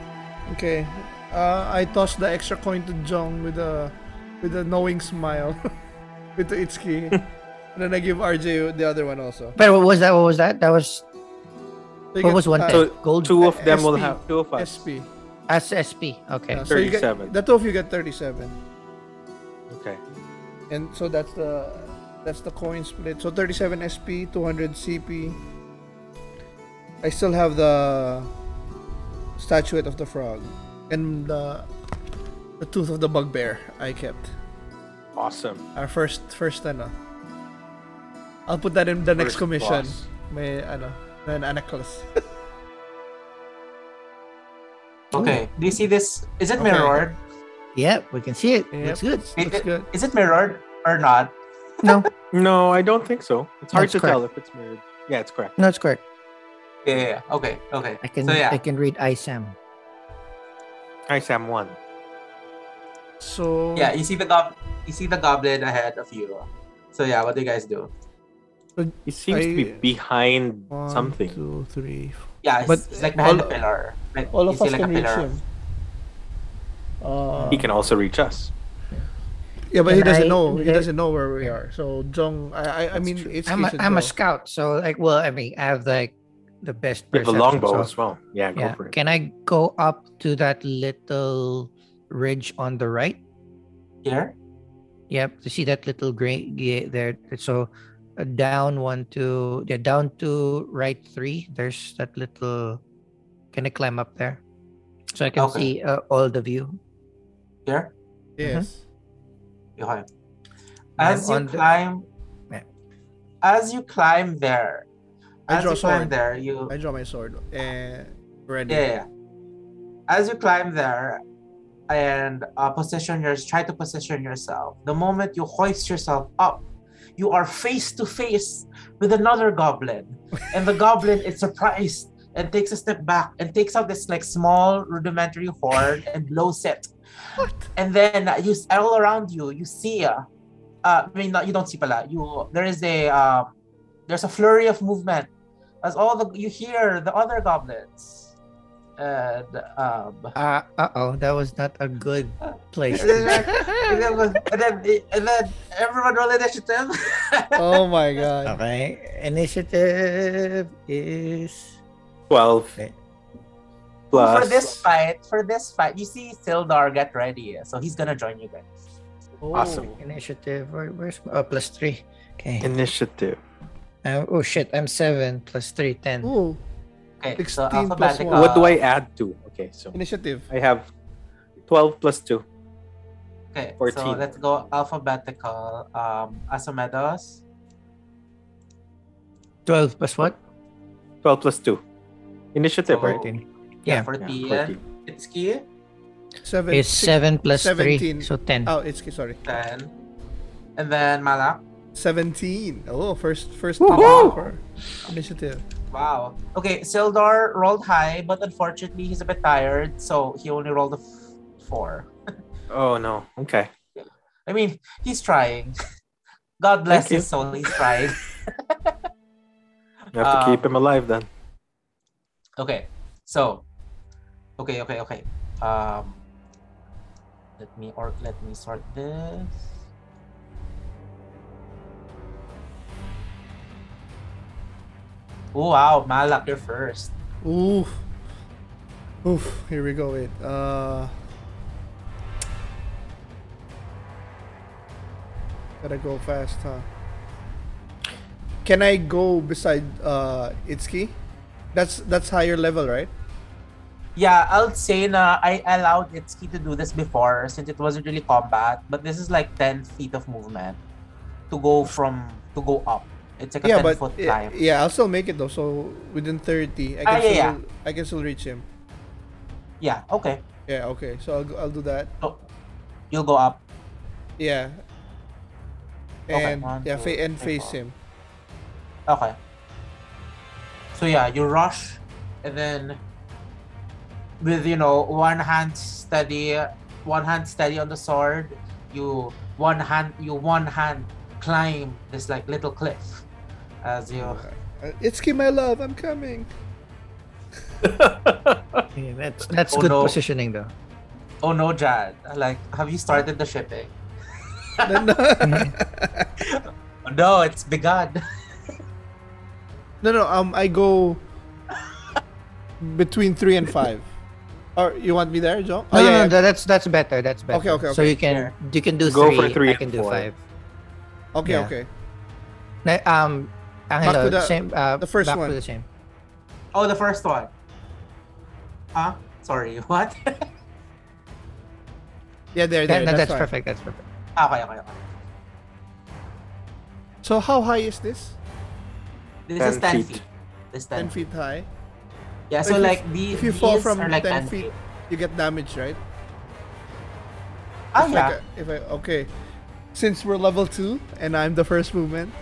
okay. Uh, I tossed the extra coin to Jong with a with a knowing smile with the Itsuki. and then I give RJ the other one also. But what was that? What was that? That was So what get, was one uh, So, gold Two of them will have two of us. SP. as SP. Okay. Uh, so you get 37. the two of you get 37. Okay. And so that's the that's the coin split. So 37 SP, 200 CP. I still have the statuette of the frog and the the tooth of the bugbear I kept. Awesome. Our first first ano. I'll put that in the next commission. boss. May ano, may a necklace. okay. Do you see this? Is it Okay. mirrored? Yep, we can see it. Yep, Looks good. Looks, looks good. Is it mirrored or not? No, No, I don't think so. It's hard That's to correct. tell if it's mirrored. Yeah, it's correct. no, it's correct. Yeah. yeah, yeah. Okay. Okay. I can So yeah. I can read ISAM. Hi, Sam. One. So Yeah. You see the gob. You see the goblin ahead of you. So yeah. What do you guys do? He seems to be behind One, something. two, three. four. Yeah, it's, But, it's like behind all- the pillar. Like, All of us like can a reach pillar. him. Uh, He can also reach us. yeah, but he doesn't I- know. He doesn't know where we are. So Jong, I, I, I mean, it's I'm a, I'm a scout, so like, well, I mean, I have like the best. You have a longbow so- as well. Yeah, go Yeah. for it. Can I go up to that little ridge on the right? Here? Yep. To see that little gray yeah, there. So down one, two, yeah, down to right three. There's that little. Can I climb up there? So I can Okay. see uh, all the view. Here? Yes. Okay. And As you on the- climb, Yeah. as you climb there, I as draw you climb sword. there, you I draw my sword. And ready. yeah, yeah. As you climb there and uh, position yours, try to position yourself. The moment you hoist yourself up, you are face to face with another goblin, and the goblin is surprised and takes a step back and takes out this like small rudimentary horn and blows it. What? And then uh, you all around you, you see. Uh, uh, I mean, not, you don't see pala. You there is a um, there's a flurry of movement as all the you hear the other goblins and um Uh uh oh, that was not a good place. and then, and then, and then, and then everyone roll initiative Oh my god. okay, initiative is 12 plus. for this fight for this fight you see Sildar get ready so he's gonna join you guys Awesome. initiative. Where, where's oh, plus three? Okay. Initiative. Uh, oh shit, I'm seven plus three, ten. Ooh, okay 16 so alphabetical one. what do I add to? Okay, so initiative. I have 12 plus 2. okay so 14. let's go alphabetical um Asomedos Twelve plus what? 12 plus 2. Initiative, So- Fourteen. yeah, Yeah. 14 Yeah, 14. Itsuki Seven. It's six- seven plus 17. three, so ten. Oh, it's sorry. 10 and then Malak 17. Oh, first first Woohoo! for initiative. Wow. Okay, Sildar rolled high, but unfortunately he's a bit tired, so he only rolled a f- four. Oh, no. Okay. I mean, he's trying. God bless Thank you. his soul, he's trying. You have to keep Um, him alive then. okay, so, okay, okay, okay. Um, let me or let me sort this. Oh, wow, Malak, you're first. Oof. Oof. Here we go. Wait. Uh. Gotta go fast, huh? Can I go beside uh Itsuki? That's that's higher level, right? Yeah, I'll say na I allowed Itsuki to do this before since it wasn't really combat, but this is like 10 feet of movement to go from to go up. It's like a yeah, 10 but foot climb. yeah, I'll still make it though. So within thirty, I can Ah, yeah, still yeah. I can still reach him. Yeah, okay. Yeah. Okay. So I'll go- I'll do that. So you'll go up. Yeah. Okay, And one, yeah, two, and three, face four. him. Okay. So yeah, you rush and then with you know one hand steady one hand steady on the sword, you one hand you one hand climb this like little cliff as you Uh, Itsuki, my love, I'm coming. Yeah, that's that's Oh, good no. positioning though. Oh no, Jad. Like, have you started the shipping? No, no. Oh, no, it's begun. no, no. Um, I go between three and five. Or you want me there, Joe? No, no, no, tha- that's that's better. That's better. Okay, okay, So you can Here. you can do Go three. for three I and can do four. five. Okay, yeah. okay. Um, Angelo, to the- same. Uh, the first back one. To the same. Oh, the first one. Huh? Sorry, what? Yeah, there, That- there. no, that's that's fine. perfect. That's perfect. okay, okay. okay. So how high is this? This 10 is 10 feet. feet. This 10 10 feet. feet high. Yeah, So so if you- like the if you fall from like 10 10 feet, feet. You get damage, right? Ah, If yeah. Like a- if I okay, since we're level two and I'm the first movement,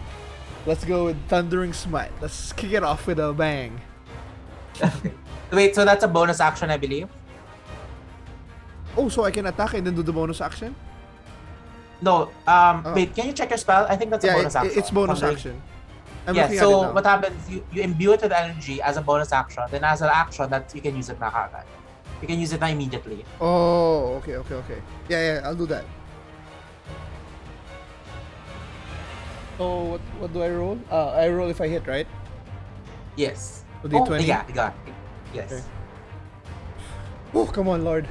let's go with thundering smite. Let's kick it off with a bang. Wait, so that's a bonus action, I believe? Oh, so I can attack and then do the bonus action? No, um, Oh. wait, can you check your spell? I think that's yeah, a bonus it- action. it's bonus action. I'm yeah, looking at it so what happens, you, you imbue it with energy as a bonus action, then as an action, that you can use it na kagad. You can use it na immediately. Oh, okay, okay, okay. Yeah, yeah, I'll do that. So what what do I roll? Uh, I roll if I hit, right? Yes. So Oh, D20? yeah, you got it. Yes. Okay. Oh, come on, Lord.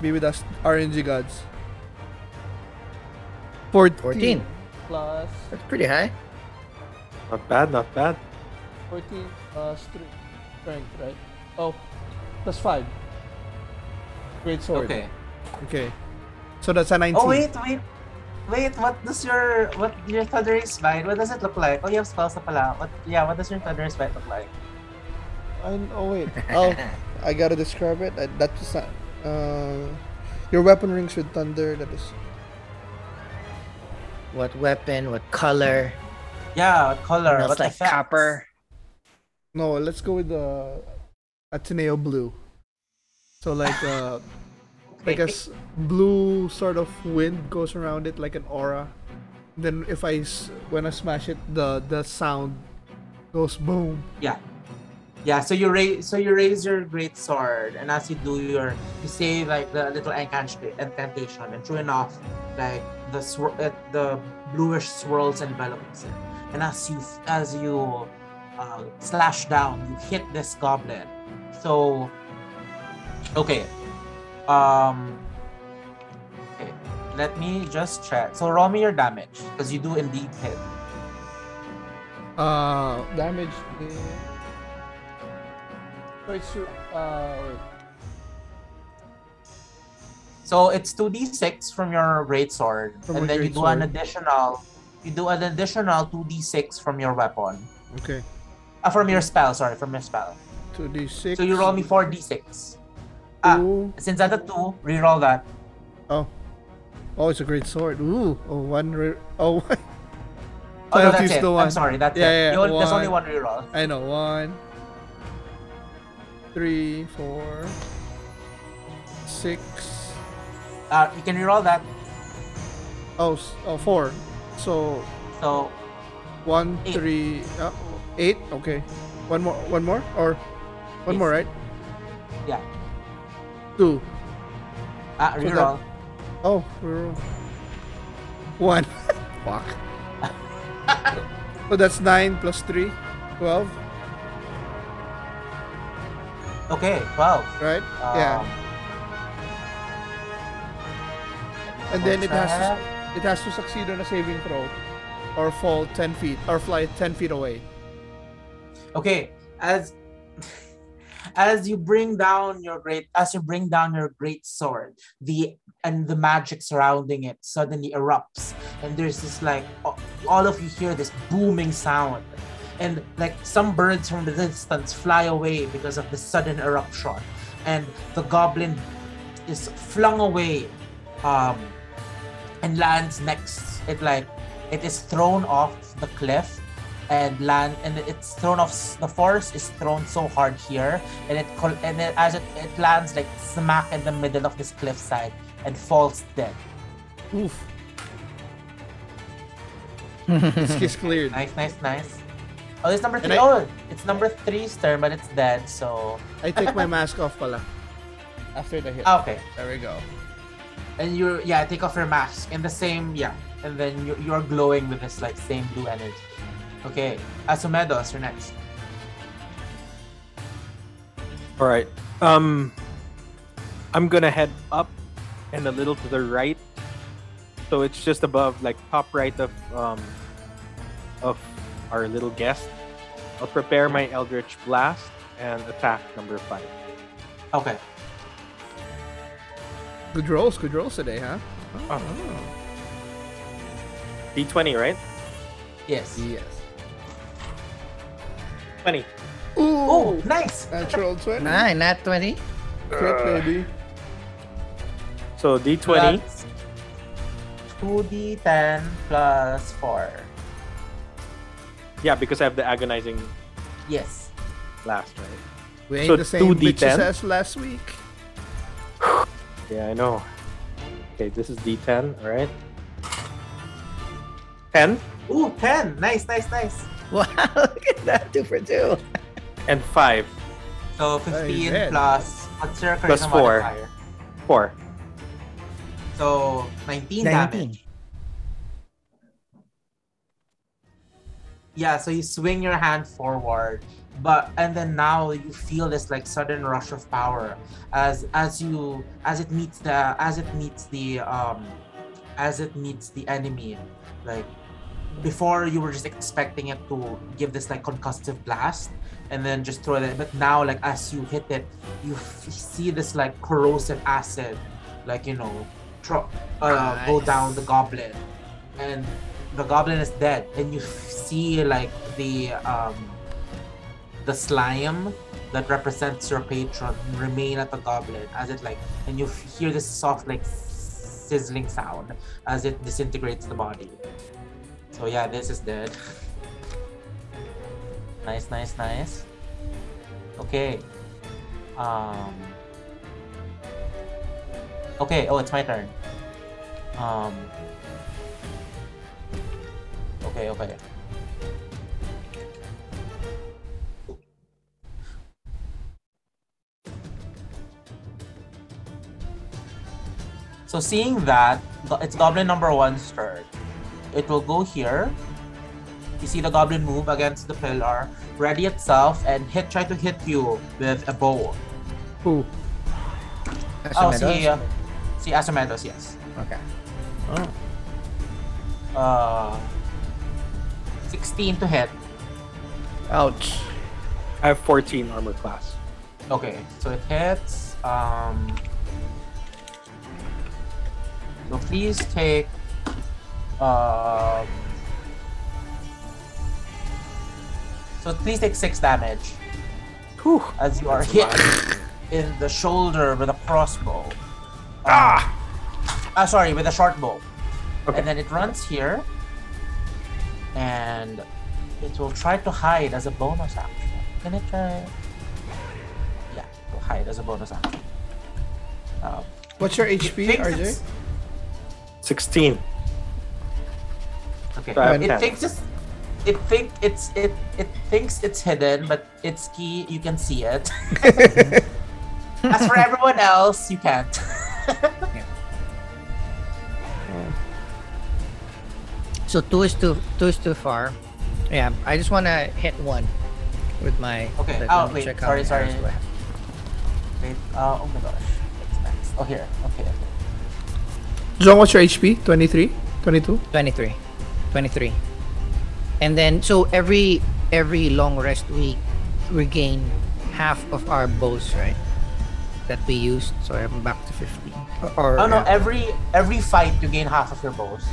Be with us, RNG gods. 14. 14. Plus That's pretty high. Not bad, not bad. 14 plus 3. Strength, right? Oh, plus 5. Great sword. Okay. Okay. So that's a 19. Oh wait, wait. Wait, what does your what your thundery spite? What does it look like? Oh, you have spells na pala. What yeah, what does your thundery spite look like? I, oh, wait. Oh, I gotta describe it. Uh, That's not. Uh, your weapon rings with thunder. That is. What weapon? What color? Yeah, what color? What like effects? copper. No, let's go with the Ateneo blue. So like uh like a s- blue sort of wind goes around it like an aura. Then if I s- when I smash it, the the sound goes boom. Yeah. Yeah, so you raise so you raise your great sword and as you do your you say like the little incant- incantation and true enough like the swir- uh, the bluish swirls envelops it. And as you as you uh, slash down, you hit this goblin. So okay. Um okay. Let me just check. So roll me your damage because you do indeed hit. Uh damage so it's uh. So it's 2d6 from your great sword, From and then you do an additional you do an additional 2d6 from your weapon. Okay. Uh, from your spell, sorry, from your spell. 2d6. So you roll me 4d6. Ah, Two. since that's a 2, reroll that. Oh. Oh, it's a great sword. Ooh. Oh, one. Re- oh, Oh, no, that's it. I'm sorry, that's Yeah, it. yeah, You only- there's only one. one reroll. I know. One, three, four, six. Uh, you can reroll that. Oh, oh, four. So So, one, Eight. three, uh, eight. Okay. One more. One more, or one Yes. more, right? yeah. Two. Uh, So reroll. Oh, we're one. Fuck. so that's nine plus three. Twelve, Okay, 12. right? Um, yeah. And then it has to, it has to succeed on a saving throw, or fall ten feet, or fly ten feet away. okay as as you bring down your great as you bring down your great sword the and the magic surrounding it suddenly erupts. And there's this like all of you hear this booming sound. And like some birds from the distance fly away because of the sudden eruption. And the goblin is flung away um and lands next. It like it is thrown off the cliff and land and it's thrown off the force is thrown so hard here and it col- and it, as it, it lands like smack in the middle of this cliffside and falls dead Oof. This is cleared. nice nice nice oh it's number And three. I- Oh, it's number three's turn but it's dead so I take my mask off pala. After the hit. ah, okay There we go. and you're yeah take off your mask in the same yeah and then you, you're glowing with this like same blue energy okay Asomedos you're next All right. Um, I'm gonna head up and a little to the right, so it's just above, like top right of um of our little guest. I'll prepare my Eldritch Blast and attack number five. okay Good rolls, good rolls today, huh? Oh. D20, right? yes Yes. 20. Ooh. oh nice Natural 20. Nine, not 20. Crit, uh, baby. So D20. 2d10 plus 4. Yeah, because I have the agonizing Yes. blast, right? We ain't So the same 2d10? bitches as last week. Yeah, I know. Okay, this is D10, alright? 10. Ooh, 10. Nice, nice, nice. Wow, look at that. Two for two. And five. So Ay, 15 dead. plus what's your charisma four. modifier? Four. So 19, 19. damage. Yeah, so you swing your hand forward, but and then now you feel this like sudden rush of power as as you as it meets the as it meets the um as it meets the enemy. Like before you were just expecting it to give this like concussive blast and then just throw it but now like as you hit it you f- see this like corrosive acid like you know tro- uh, go down the goblin. And the goblin is dead. And you f- see like the um the slime that represents your patron remain at the goblin as it like and you f- hear this soft like sizzling sound as it disintegrates the body so yeah this is dead. Nice nice nice. Okay. Um okay oh it's my turn. Um okay okay. So seeing that, it's goblin number one's turn. It will go here. You see the goblin move against the pillar, ready itself, and hit try to hit you with a bow. Who? Oh, Asomedos? see, uh, see Asomedos, yes. Okay. Oh. Uh, 16 to hit. Ouch. I have 14 armor class. Okay, so it hits. Um, so please take. Um, so please take six damage Whew. as you are That's a hit in the shoulder with a crossbow. Ah! Ah, sorry, with a short bow. Okay. And then it runs here, and it will try to hide as a bonus action. Can it try? Yeah, it will hide as a bonus action. Um, What's your HP, RJ? it's- 16. Okay. So it 10. thinks it's it think it's it it thinks it's hidden, but it's key. You can see it. As for everyone else, you can't. So two is too two is too far. Yeah, I just want to hit one with my. Okay, oh, wait, check how sorry, sorry. arrows I have. Wait. Uh, oh my gosh. What's next? Oh here. Okay. okay. John, what's your HP? 23? 22? 23 23 and then so every every long rest we regain half of our bows right? That we used so i'm back to 15 or, or Oh no! Every every fight you gain half of your bows.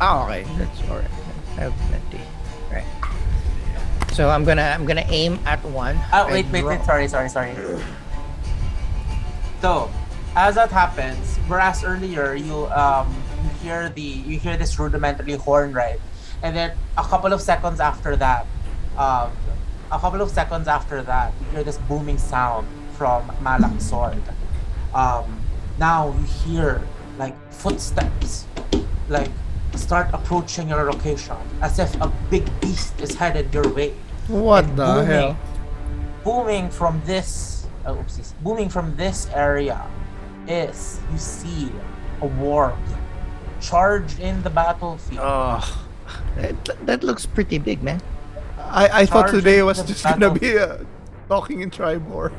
oh, okay. That's all right. I have plenty. Right. So i'm gonna i'm gonna aim at one. Oh wait, wait, wait. Sorry, sorry, sorry. So, as that happens, whereas earlier you um you hear the you hear this rudimentary horn right, and then a couple of seconds after that, um, a couple of seconds after that, you hear this booming sound from Malak's sword. Um, now you hear like footsteps, like start approaching your location, as if a big beast is headed your way What and the booming, hell? Booming from this, oh, oopsies, booming from this area is you see a warg charged in the battlefield. Oh, that, that looks pretty big man I, I thought today was the just gonna be uh, talking in Triboar.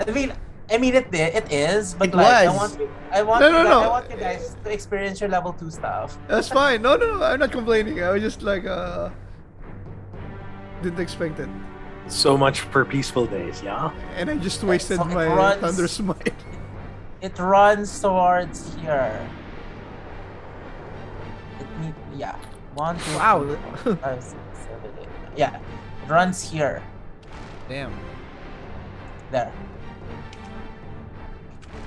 I mean, I mean it. It is, but It like I want, you, I want, No, no, guys, no. I want you guys to experience your level two stuff. That's fine. No, no, no. I'm not complaining. I was just like, uh. Didn't expect it. so much for peaceful days, yeah? And I just wasted so my runs- Thunder Smite. It runs towards here. It need, yeah. One, two, wow three, five, six, seven, eight. nine. Yeah, it runs here. Damn. There.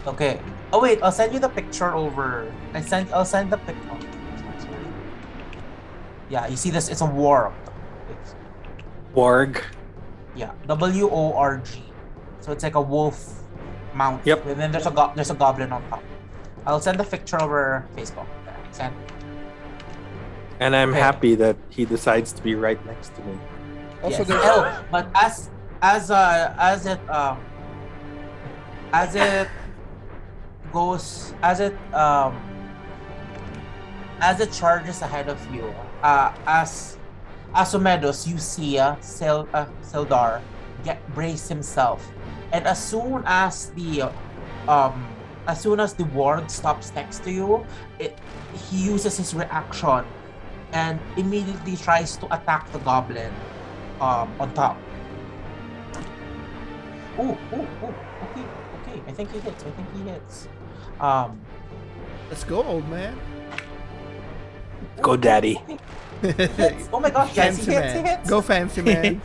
Okay. Oh wait, I'll send you the picture over. I send. I'll send the picture. Oh, yeah, you see this? It's a warg. It's, Warg. yeah, W O R G. So it's like a wolf mount. Yep. And then there's a go- there's a goblin on top. I'll send the picture over Facebook. There, send. And I'm Okay. happy that he decides to be right next to me. Also, Yes. there's oh, but as as uh as it um as it goes as it um as it charges ahead of you, uh as Asomedos, you see uh, Sel, uh, Sildar get brace himself, and as soon as the um as soon as the warg stops next to you, it he uses his reaction and immediately tries to attack the goblin um, on top. Ooh, ooh, ooh. Okay, okay. I think he hits. I think he hits. Um, let's go, old man. Go, daddy. hits. Oh my gosh, yes, he fancy hits. He man. hits. Go, fancy man.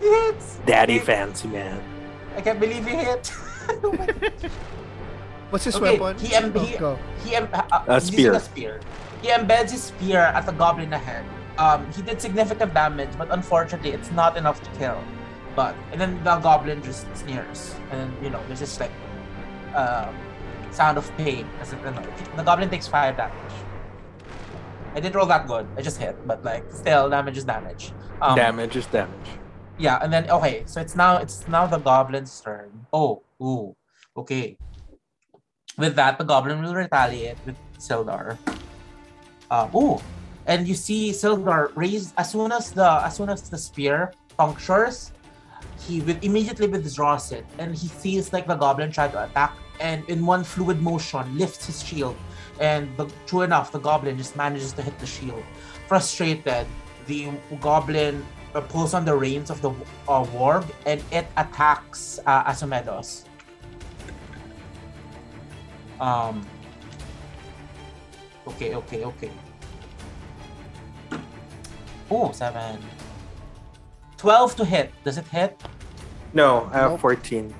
He hits. Daddy fancy man. I can't believe he hit. Oh. What's his Okay, weapon? he em- Oh, he- go. he em- uh, uh, A using spear. a spear. He embeds his spear at the goblin ahead. Um, he did significant damage, but unfortunately, it's not enough to kill. But and then the goblin just sneers, and you know, there's this like um, sound of pain. As it, you know, the goblin takes five damage. I didn't roll that good. I just hit, but like still, damage is damage. Um, damage is damage. Yeah, and then okay, so it's now it's now the goblin's turn. Oh, ooh, okay. With that, the goblin will retaliate with Sildar. Uh, ooh, and you see Sildar raise as soon as the as soon as the spear punctures, he with immediately withdraws it, and he feels like the goblin tried to attack, and in one fluid motion lifts his shield, and the, true enough, the goblin just manages to hit the shield. Frustrated, the goblin pulls on the reins of the uh, warg and it attacks uh, Asomedos. Um. Okay, okay, okay. Oh, seven. 12 to hit. Does it hit? No, I have Nope. 14.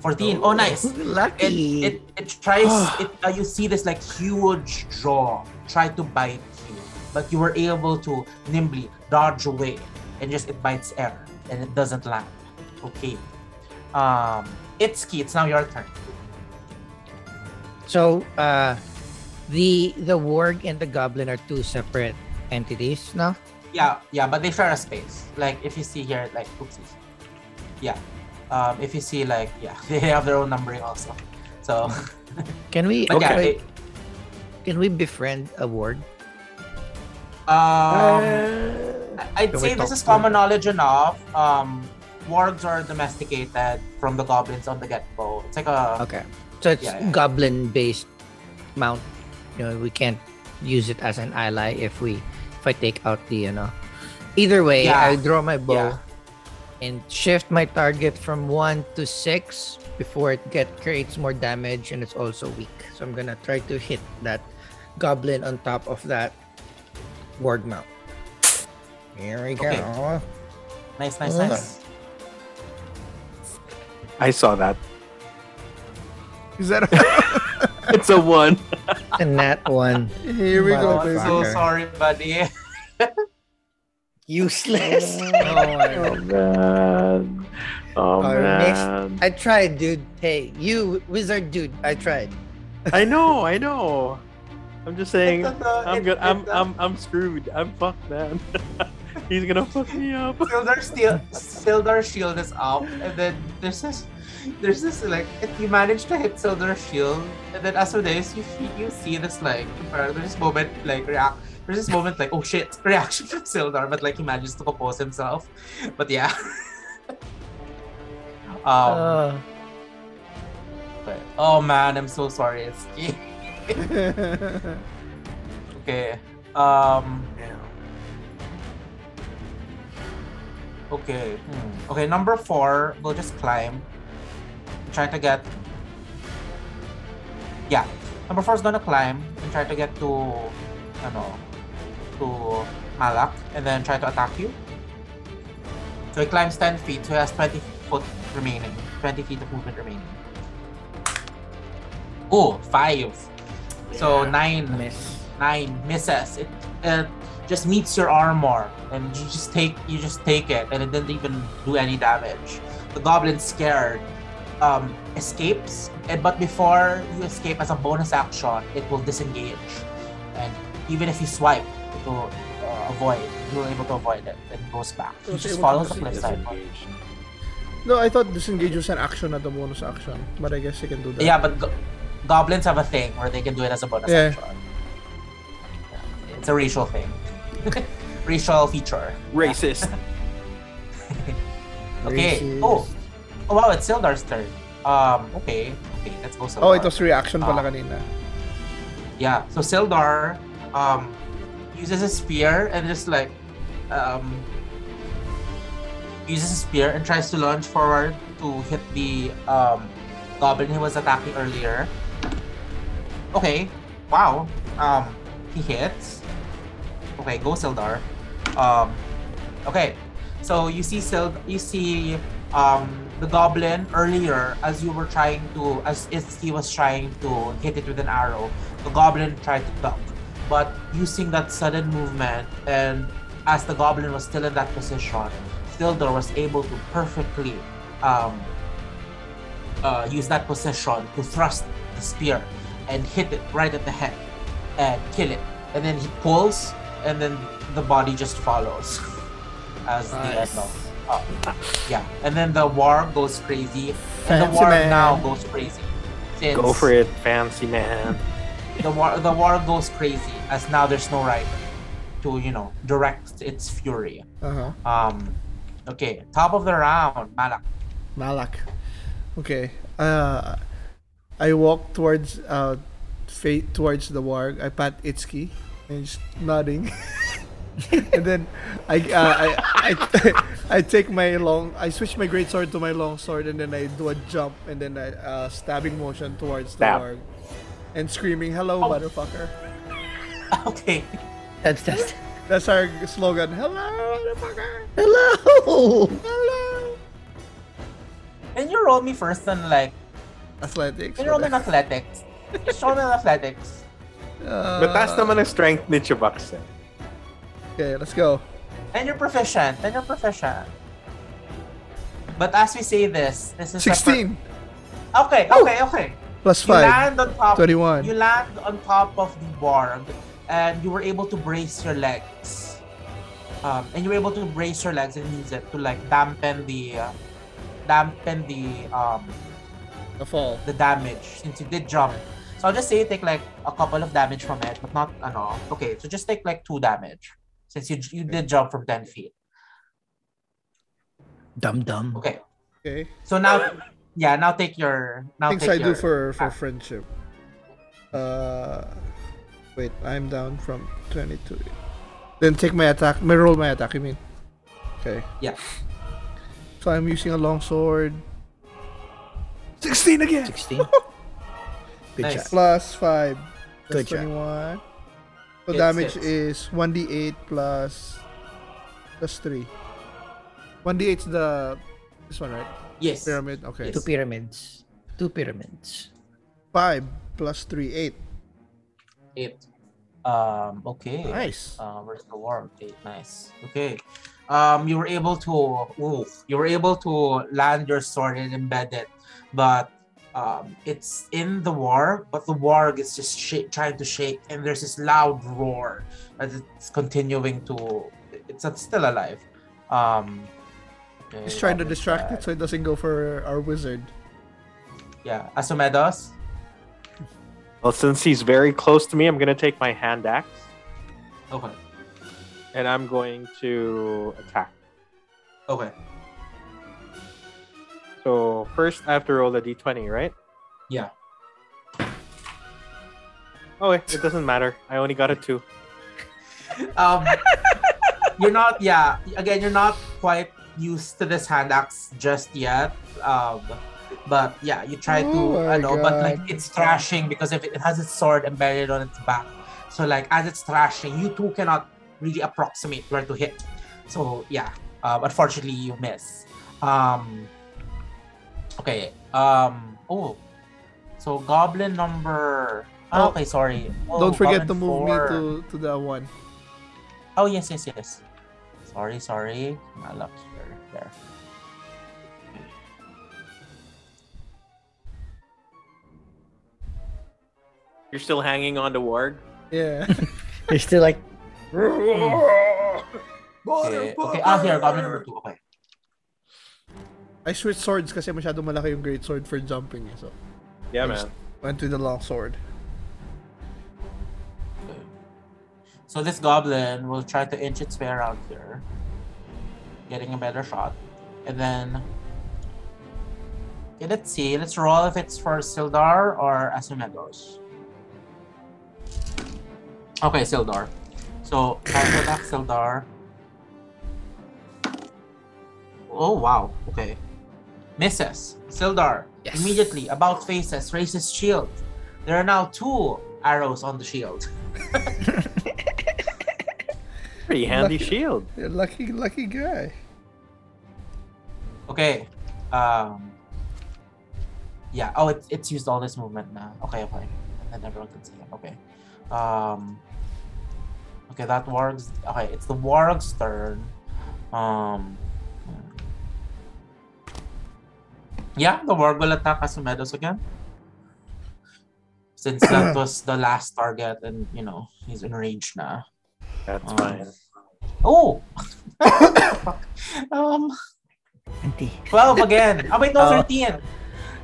14. Oh, nice. Lucky. It, it, it tries, it, uh, you see this like huge jaw try to bite you, but you were able to nimbly dodge away and just it bites air and it doesn't land. Okay. Um, Itsuki, it's now your turn. So, uh, the the warg and the goblin are two separate entities now. Yeah, yeah, but they share a space. Like if you see here, like oopsies. Yeah. Um, if you see like yeah, they have their own numbering also. So Can we? but yeah, okay. they- Can we befriend a warg? um I'd say this is common knowledge enough. Um wargs are domesticated from the goblins on the get-go. It's like a Okay. So it's Yeah, yeah. goblin based mount. You know, we can't use it as an ally if we if I take out the you know. Either way, Yeah. I draw my bow Yeah. and shift my target from one to six before it get creates more damage and it's also weak. So I'm gonna try to hit that goblin on top of that warg mount. Here we go. Okay. nice, nice, Ugh. nice. I saw that. Is that? It's a one. And that one Here we go, I'm so Motherfucker. sorry, buddy. useless. Oh my Oh man. Oh Our next- man. I tried, dude. Hey, you wizard dude, I tried. I know, I know. I'm just saying I'm good. I'm it, I'm I'm screwed. I'm fucked, man. He's gonna fuck me up. Sildar still Sildar's shield is up, and then there's this, there's this like if you manage to hit Sildar's shield, and then as of this you see- you see this like there's this moment like react. There's this moment like oh shit reaction from Sildar, but like he manages to compose himself. But yeah. um. Uh, but- oh man, I'm so sorry. It's okay. Um. Okay. hmm. Okay, number four, we'll just climb. Try to get. Yeah. Number four is gonna climb and try to get to. I know, to Malak and then try to attack you. So he climbs 10 feet, so he has 20 foot remaining. 20 feet of movement remaining. Oh, five. So nine miss. nine misses. It uh, just meets your armor, and you just take you just take it, and it didn't even do any damage. The goblin scared um, escapes, and but before you escape as a bonus action, it will disengage, and even if you swipe, to uh, avoid. You were able to avoid it and goes back. He Was just able to follows the proceed. cliffside. Disengaged. No, I thought disengage was an action, not a bonus action. But I guess you can do that. Yeah, but go- goblins have a thing where they can do it as a bonus Yeah. action. It's a racial thing. racial feature. Racist. Okay. Racist. Oh. oh, wow, it's Sildar's turn. Um, okay. Okay, let's go Sildar. Oh, it was reaction pala Ah. kanina. Yeah, so Sildar um, uses a spear and just like um, uses a spear and tries to launch forward to hit the um, goblin he was attacking earlier. Okay, wow. Um, he hits. Okay, go Sildar. Um, okay, so you see Sild, you see um, the goblin earlier as you were trying to, as he was trying to hit it with an arrow. The goblin tried to duck, but using that sudden movement and as the goblin was still in that position, Sildar was able to perfectly um, uh, use that position to thrust the spear and hit it right at the head and kill it. And then he pulls, and then the body just follows as the Nice. no, uh, yeah. And then the warg goes crazy, and the warg man. now goes crazy. Since Go for it, fancy man. the warg the warg goes crazy as now there's no right to you know direct its fury. Uh-huh. Um, okay, top of the round, Malak. Malak. Okay. Uh, I walk towards uh, fate towards the warg. I pat Itsuki and just nodding. and then I, uh, I, I I take my long I switch my great sword to my long sword and then I do a jump and then I uh, stabbing motion towards the Stab. warg and screaming hello Oh. motherfucker. Okay, That's that's. That's our slogan. Hello motherfucker. Hello. Hello. can you roll me first on like Athletics. can you roll me in athletics? Just roll me in athletics. Uh, Mataas naman ang strength ni Chubaks. eh. Okay, let's go. And you're proficient. And you're proficient. But as we say this, this is a per- 16 okay, okay, okay. plus You 5. land on top. 21. You land on top of the warg, and you were able to brace your legs. Um, and you were able to brace your legs and use it to like dampen the, uh, dampen the um The fall. the damage since you did jump. So I'll just say take like a couple of damage from it, but not ano. Okay, so just take like two damage since you you did jump from ten feet. Dum dum. Okay, Okay. so now yeah, now take your now Things take I do for for ah. friendship. Uh, wait, I'm down from 22. Then take my attack. My roll my attack. You mean. Okay. Yeah. So I'm using a long sword. 16 again. Sixteen. Good Nice. job. Plus five. Good That's job. 21. So Hits, damage hits. is 1d8 plus plus 3. 1d8 is the this one, right? yes. Pyramid. Okay. Two pyramids. Two pyramids. 5 plus 3 8. Eight. Um. Okay. Nice. Uh, where's the warg? Eight. Nice. Okay. Um. You were able to. Ooh, you were able to land your sword and embed it, but um, it's in the warg. But the warg is just shake, trying to shake, and there's this loud roar as it's continuing to. It's it's still alive. Um. okay, He's trying to distract that? it so it doesn't go for our wizard. Yeah. Asomedos. Well, since he's very close to me, I'm gonna take my hand axe Okay. and I'm going to attack. Okay. So first, I have to roll a d20, right? Yeah. Oh, wait, it doesn't matter. I only got a two. um you're not yeah again you're not quite used to this hand axe just yet um but yeah you try to Oh my I know but like it's thrashing because if it has its sword embedded on its back so like as it's thrashing you two cannot really approximate where to hit so yeah um, unfortunately you miss um okay um oh so goblin number Oh, okay sorry Oh, Don't forget to move four. me to, to the one. Oh yes, yes, yes. Sorry, sorry. My luck here. There. You're still hanging on to Warg. Yeah. You're still like Okay, okay. Ah, here, goblin number two. Okay. I switched swords kasi masyado malaki yung great sword for jumping. eh, So, Yeah, man. went to the long sword. So this goblin will try to inch its way around here, getting a better shot, and then. Okay, let's see. Let's roll if it's for Sildar or Asomedos. Okay, Sildar. So, counter attack Sildar. Oh wow. Okay. Misses. Sildar Yes. immediately about faces raises shield. There are now two arrows on the shield. Pretty handy Lucky- shield. Yeah, lucky, lucky guy. Okay. Um. Yeah. Oh, it's it's used all this movement now. Okay, okay. And then everyone can see it. Okay. Um. Okay, that warg's okay. It's the warg's turn. Um. Yeah, the warg will attack Asomedos again. Since that was the last target, and you know he's enraged now. That's Um, fine. Oh. um. Auntie. 12 again. Oh, wait, no, Oh. 13.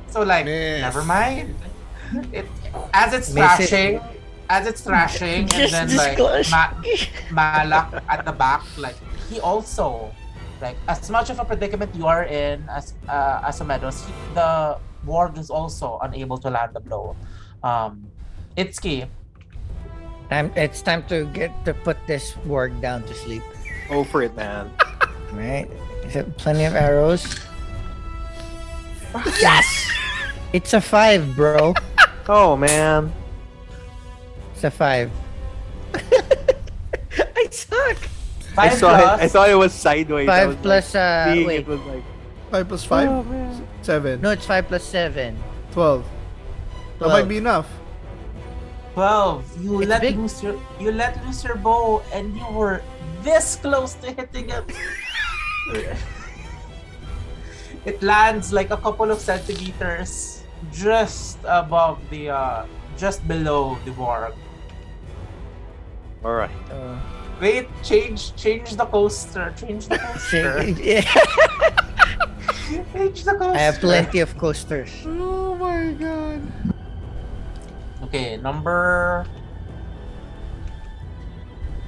So, like, Miss. never mind. It, as it's Miss it. thrashing, as it's thrashing, and then, like. Ma- Malak at the back, like, he also, like, as much of a predicament you are in as uh, Asomedos, the Warg is also unable to land the blow. Um, Itsuki. Time, it's time to get to put this warg down to sleep. Go for it, man. Right? Is it plenty of arrows? Yes! It's a five, bro. Oh, man. It's a five. I suck. I five saw plus, it. I thought it was sideways. Five was plus, like, uh, seeing wait. It was like, Five plus five, oh, man. seven, No, it's five plus seven. twelve. That might be enough. 12. You It's let big. loose your you let loose your bow and you were this close to hitting it. it lands like a couple of centimeters just above the uh just below the warg. All right. Uh, Wait, change change the coaster. Change the coaster. I change the coaster. I have plenty of coasters. Oh my god. Okay, number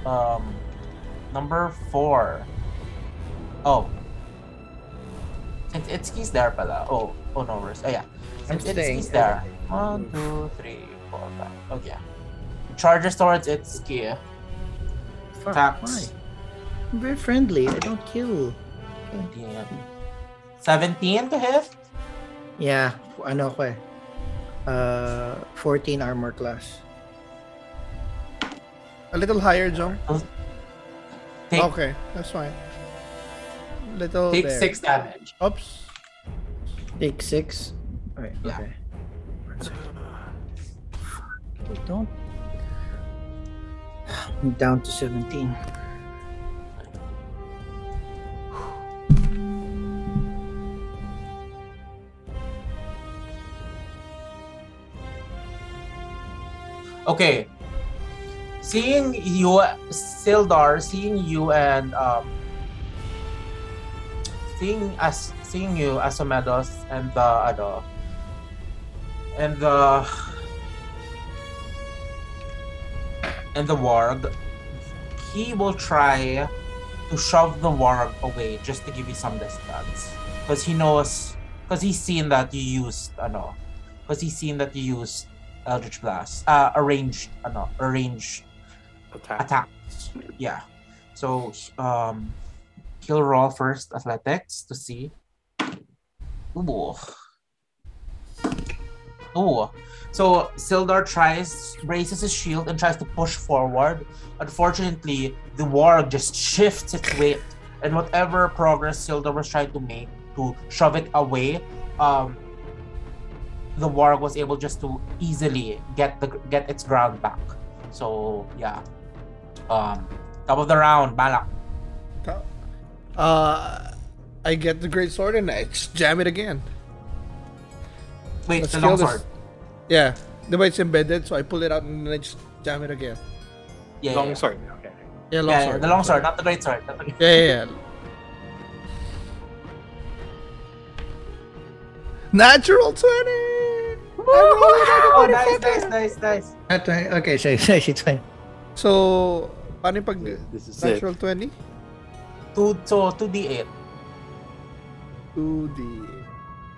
um number four. Oh. Since Itsuki's there pala. Oh, oh no, where's oh yeah. I'm Since. Itsuki's there. One, two, three, four, five. Okay. yeah. Charges towards Itsuki. Fuck, Attacks. why? I'm very friendly. I don't kill. Damn. 17 to hit? Yeah, ano ko eh. Uh, 14 armor class. A little higher, John. Take, Okay, that's fine. Little take there. six damage. Oops. Take six. Alright, Yeah. okay. One second. Okay, don't. I'm down to 17. Okay. Seeing you, Sildar, seeing you and um, seeing as seeing you Asomedos and the ano, and the and the warg, he will try to shove the warg away just to give you some distance, because he knows, because he's seen that you used I know, because he's seen that you used Eldritch Blast, uh, arranged, ano, arranged Attack. attacks. Yeah. So, um, he'll roll first athletics to see. Ooh. Ooh. So Sildar tries, raises his shield and tries to push forward. Unfortunately, the warg just shifts its weight, and whatever progress Sildar was trying to make to shove it away, um, the warg was able just to easily get the get its ground back. So yeah. Um, top of the round, Malak. Uh, I get the great sword and I jam it again. Wait, Let's the kill long this- Yeah, the way it's embedded, so I pull it out and then I just jam it again. Yeah, Long yeah. sword. Okay. Yeah, long yeah, sword. the long sword, not the great sword. Not the... Yeah, yeah, yeah. Natural 20! Oh, nice, nice, nice, nice. At twen- Okay, so so she's fine. So, paano yung pag This is it. natural 20? Two, so two d8.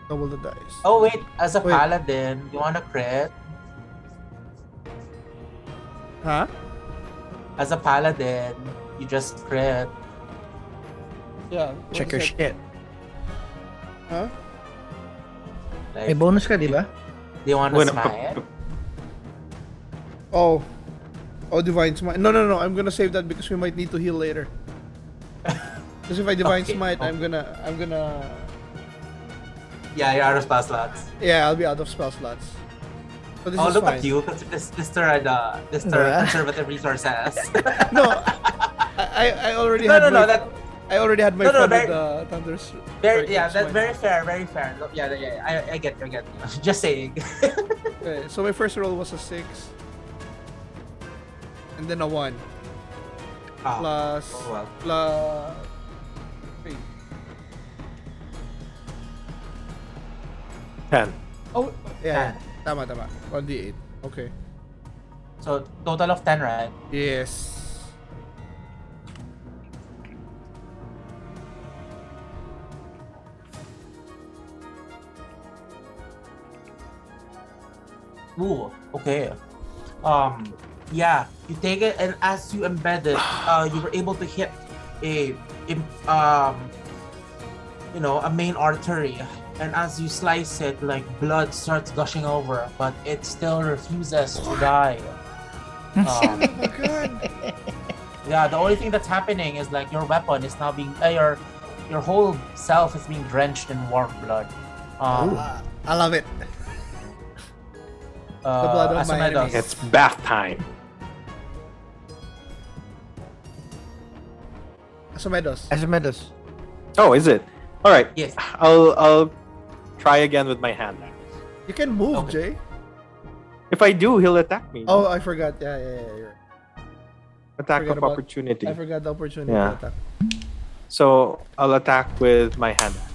2d. Double the dice. Oh wait, as a Wait. paladin, you wanna crit? Huh? As a paladin, you just crit. Yeah. Check your shit. Huh? Like, May bonus ka, di ba? do you wanna When- smite? Oh. Oh, Divine Smite. No, no, no. I'm gonna save that because we might need to heal later. Because if I Divine Okay, Smite, okay. I'm gonna... I'm gonna... Yeah, you're out of spell slots. Yeah, I'll be out of spell slots. But this oh, is look fine. at you, Mr. Uh, Mr. Yeah. Conservative Resources. No, I, I, already no, had no, no, my, that I already had my No, no, fun very- with the Thunder's. very, yeah, that's very fair, very fair. Yeah, yeah, yeah, I, I get you, I get you. Just saying. Okay, so my first roll was a six, and then a one Ah, plus oh, well. plus 10. Oh, yeah. Tama, tama. On 8. Okay. So, total of 10, right? Yes. Ooh, okay. Um, yeah, you take it, and as you embed it, uh, you were able to hit a, a um, you know, a main artery and as you slice it, like blood starts gushing over, but it still refuses to die. Um, Oh my god. yeah, the only thing that's happening is like your weapon is now being, uh, your, your whole self is being drenched in warm blood. Um, Ah, I love it. uh, The blood of my enemies. It's bath time. Asomedos. Asomedos. Oh, is it? All right. Yes. I'll I'll try again with my hand. axe. You can move, Okay. Jay. If I do, he'll attack me. Oh, I forgot. Yeah, yeah, yeah. You're... attack of about- opportunity. I forgot the opportunity Yeah. attack. So I'll attack with my hand axe.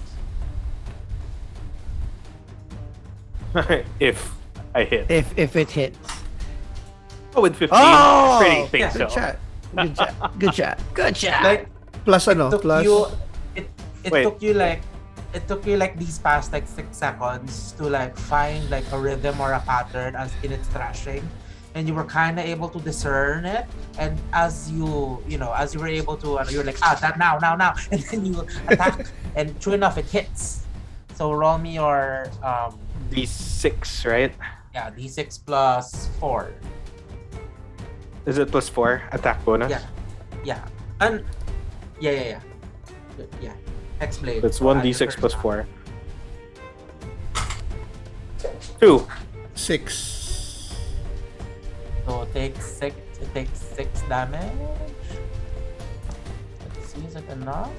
if I hit. If if it hits. Oh, with 15. Oh! Pretty think Yeah, so. Good shot. Good shot. Good shot. Good shot. Like, Plus ano? took Plus. you it it Wait. took you like it took you like these past like six seconds to like find like a rhythm or a pattern as in its thrashing. And you were kind of able to discern it. And as you you know as you were able to uh, you're like ah that now now now. And then you attack and true enough it hits. So roll me your um D6, right? yeah d6 plus 4 Is it plus 4 attack bonus? yeah. Yeah. And yeah yeah yeah. Yeah Hex blade That's So add your 1d6 first 4. 2. Six. So take six. It takes six damage. Let's see, is it enough?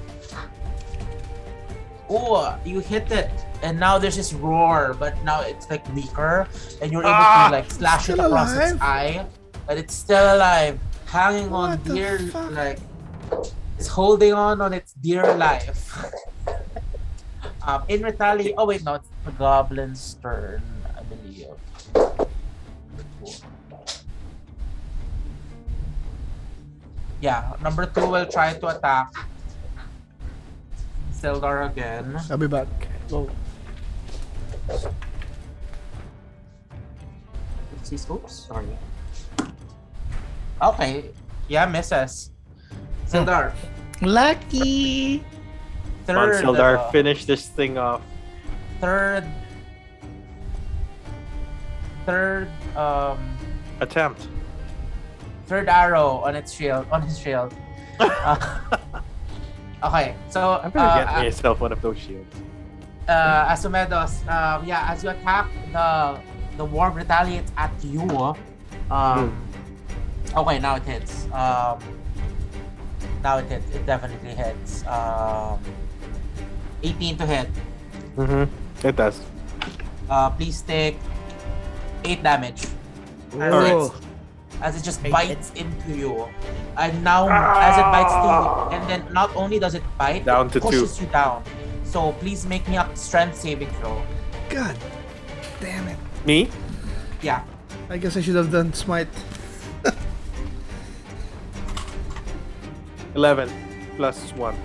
Oh, you hit it, and now there's this roar, but now it's like weaker, and you're able Ah! to like slash it Still across its eye, but it's still alive, hanging on What the dear, fuck? like it's holding on on its dear life. um, in retaliation, oh wait, no, it's the goblin's turn, I believe. Yeah, number two will try to attack Sildar again. I'll be back. Go. Oopsies, oops, sorry. Okay, yeah, misses. Sildar, Lucky. Come on, third, Sildar, uh, finish this thing off. third, third, um, Attempt. third arrow on its shield, on his shield. Uh, okay, so I'm gonna uh, get myself one of those shields. uh, Asomedos, um, yeah, as you attack, the the warg retaliates at you. Um, Okay, now it hits. Um, now it hits. It definitely hits. Um, 18 to hit. Mm-hmm. It does. Uh, please take 8 damage. As, it, as it just Eight. bites into you. And now, as it bites you and then not only does it bite, Down it to two. pushes you down. So please make me a strength saving throw. God damn it. Me? Yeah. I guess I should have done smite. 11 plus 1.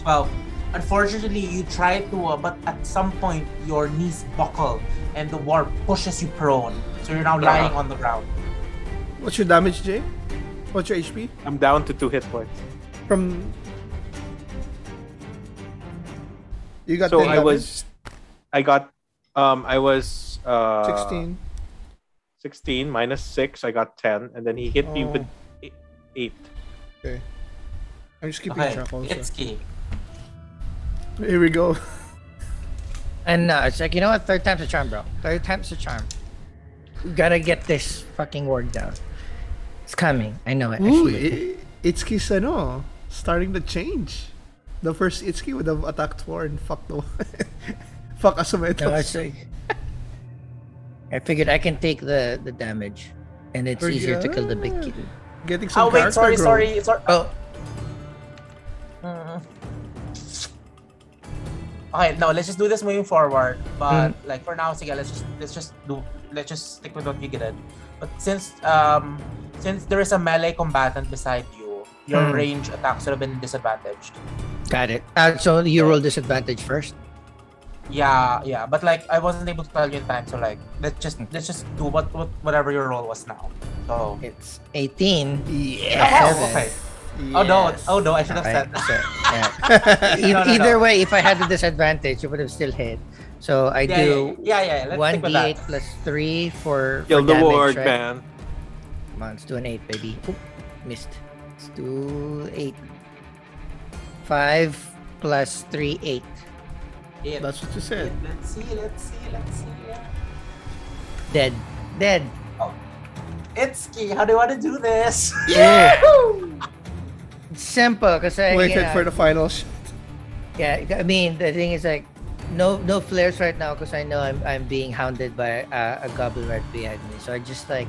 12. Unfortunately, you try to, uh, but at some point, your knees buckle and the warg pushes you prone. So you're now lying on the ground. What's your damage, Jay? What's your HP? I'm down to 2 hit points. From. You got so 10 I damage? was I got um I was uh 16. 16 minus 6 I got 10 and then he hit me with Oh. 8. Okay. I'm just keeping Okay, track also. Itsuki. Here we go. And uh, it's like, you know what? Third time's a charm, bro. Third time's a charm. We gotta get this fucking warg down. It's coming. I know it. I Ooh, feel it. i- Itsuki's ano, starting to change. The first Itsuki would have attacked four and fuck the fuck Asomedos. No, it's like, I figured I can take the, the damage. And it's Oh, easier to kill the big yeah. kid. Getting some Oh wait, sorry, growth. sorry, sorry. Oh, Mm. Okay, no, let's just do this moving forward. But like for now, sige, let's just let's just do let's just stick with what we did. But since um since there is a melee combatant beside you, your Hmm. range attacks would have been disadvantaged. got it. Uh, so you roll disadvantage first. Yeah, yeah. But like I wasn't able to tell you in time, so like let's just let's just do what, what whatever your role was now. So It's 18. Yeah. Oh, wow, Seven. okay. Oh no, oh no, I should have Okay, said so, that. yeah. No, no, no. Either way, if I had the disadvantage, it would have still hit. So I Yeah, do yeah, yeah, yeah. Let's one d8 that. plus three for, Kill for the damage, warg, right? man. Come on, let's do an eight, baby. Oop, missed. Let's do eight. Five plus three, eight. Eight. That's what you said. Let's see, let's see, let's see. Dead. Dead. Oh. Itsuki, how do you want to do this? Yeah. It's simple, because I Waited yeah, for the final shot. yeah. I mean, the thing is like, no, no flares right now, because I know I'm, I'm being hounded by uh, a goblin right behind me. So I just like,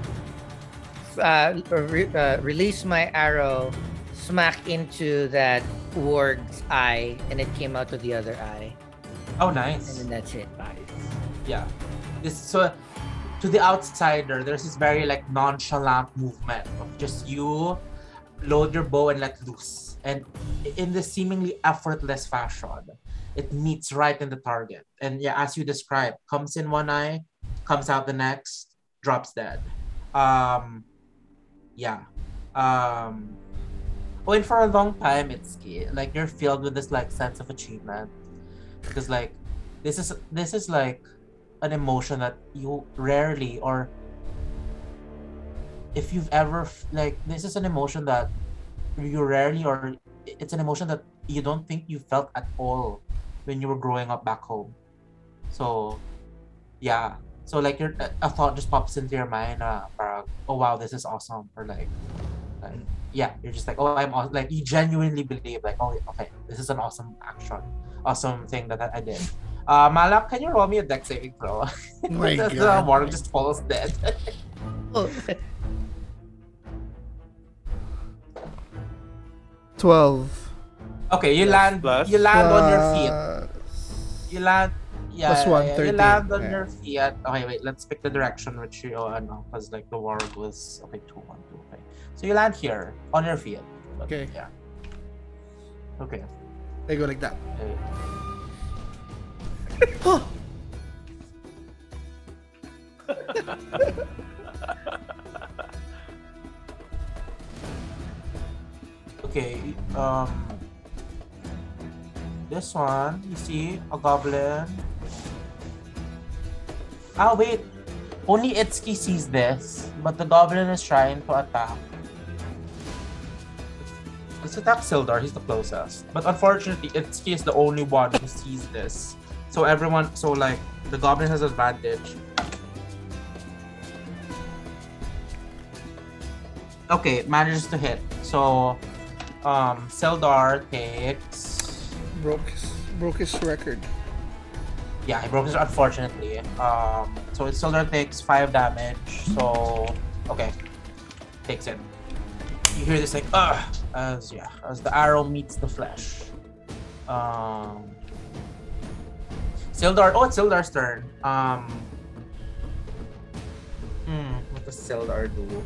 uh, re- uh, release my arrow, smack into that warg's eye, and it came out to the other eye, Oh, nice. and then that's it. Yeah. This so to the outsider, there's this very like nonchalant movement of just you load your bow and let loose, and in this seemingly effortless fashion, it meets right in the target. And yeah, as you described, comes in one eye, comes out the next, drops dead. Um, yeah. Um, oh, and for a long time, it's like you're filled with this like sense of achievement because like this is this is like an emotion that you rarely or if you've ever like this is an emotion that you rarely or it's an emotion that you don't think you felt at all when you were growing up back home. So yeah. So like your a thought just pops into your mind uh parang, oh wow this is awesome or like, like yeah you're just like oh i'm like you genuinely believe like oh okay this is an awesome action awesome thing that I I did. Uh, Malak, can you roll me a deck saving throw? My the, the God. Warg just falls dead. Oh, 12. okay, you Plus- land. plus? You land on your feet. You land. Yeah, Plus yeah, one, yeah, you land on yeah. your feet. Okay, wait. Let's pick the direction which you. Oh, no, because like the Warg was okay. Two, one, two. Okay, so you land here on your feet. But, Okay. Yeah. Okay. They go like that. okay. Okay, um, this one, you see a goblin. Ah, wait. Only Itsuki sees this, but the goblin is trying to attack. Let's attack Sildar, he's the closest. But unfortunately, Itsuki is the only one who sees this. So everyone, so like, the goblin has advantage. Okay, it manages to hit. So, um, Sildar takes. Broke his, broke his record. Yeah, he broke his unfortunately. Um, so it Sildar takes five damage. So, okay, takes it. you hear this like ugh as yeah as the arrow meets the flesh. Um, Sildar. Oh, it's Sildar's turn. Um, hmm, what does Sildar do?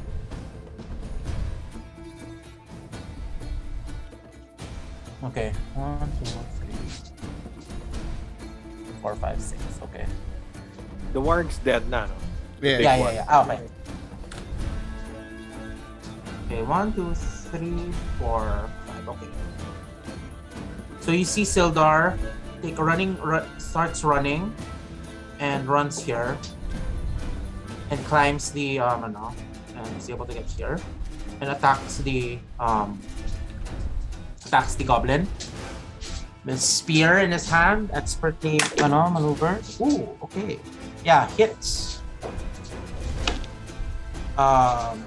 Okay, one, two, three, four, five, six. Okay. The warg's dead now. no? Yeah. Yeah, one. yeah, yeah. Ah, okay. Okay, one, two, three, four, five. Okay. So you see Sildar take running ru- starts running and runs here and climbs the um ano, and is able to get here and attacks the um attacks the goblin. With spear in his hand, expertly ano, maneuver. Ooh, okay. Yeah, hits. Um,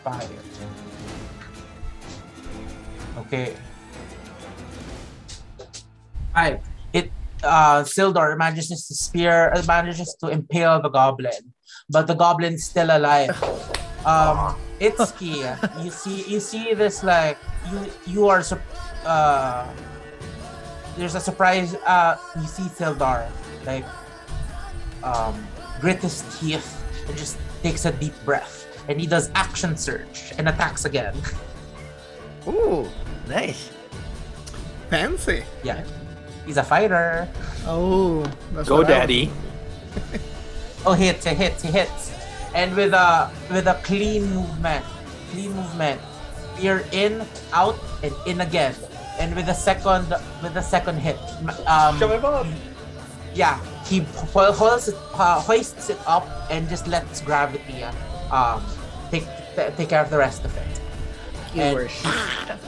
five. Okay. Five. It uh Sildar manages to spear uh, manages to impale the goblin, but the goblin's still alive. Um, it's key. You see, you see this like you you are uh. There's a surprise. Uh, you see Sildar like um grit his teeth and just takes a deep breath, and he does action surge and attacks again. Ooh, nice. Fancy. yeah, he's a fighter. Oh, that's Go, what I was- daddy. Oh, hits, he hits, he hits. And with a with a clean movement, clean movement, you're in, out, and in again. And with a second, with a second hit, um, yeah, he ho- holds it, uh, hoists it up and just lets gravity uh, um take t- take care of the rest of it. Keyword.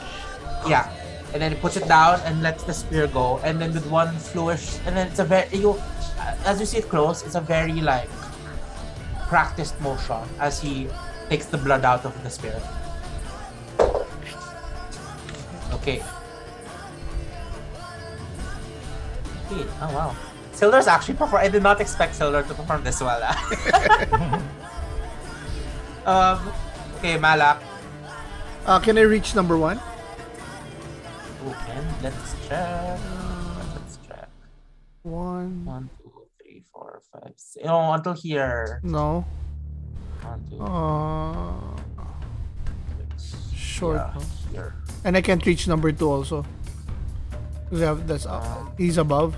Yeah, and then he puts it down and lets the spear go, and then with one flourish, and then it's a very you, as you see it close, it's a very like practiced motion as he takes the blood out of the spear. Okay. Okay. Oh wow. Sildar's actually perform. I did not expect Sildar to perform this well. um. Okay, Malak. Uh, can I reach number one? Let's check. Let's check. One. One, two, three, four, five, six. No, until here. No. One, two, Uh, six. short. Yeah, no? here. And I can't reach number two also. have- that's uh, he's above.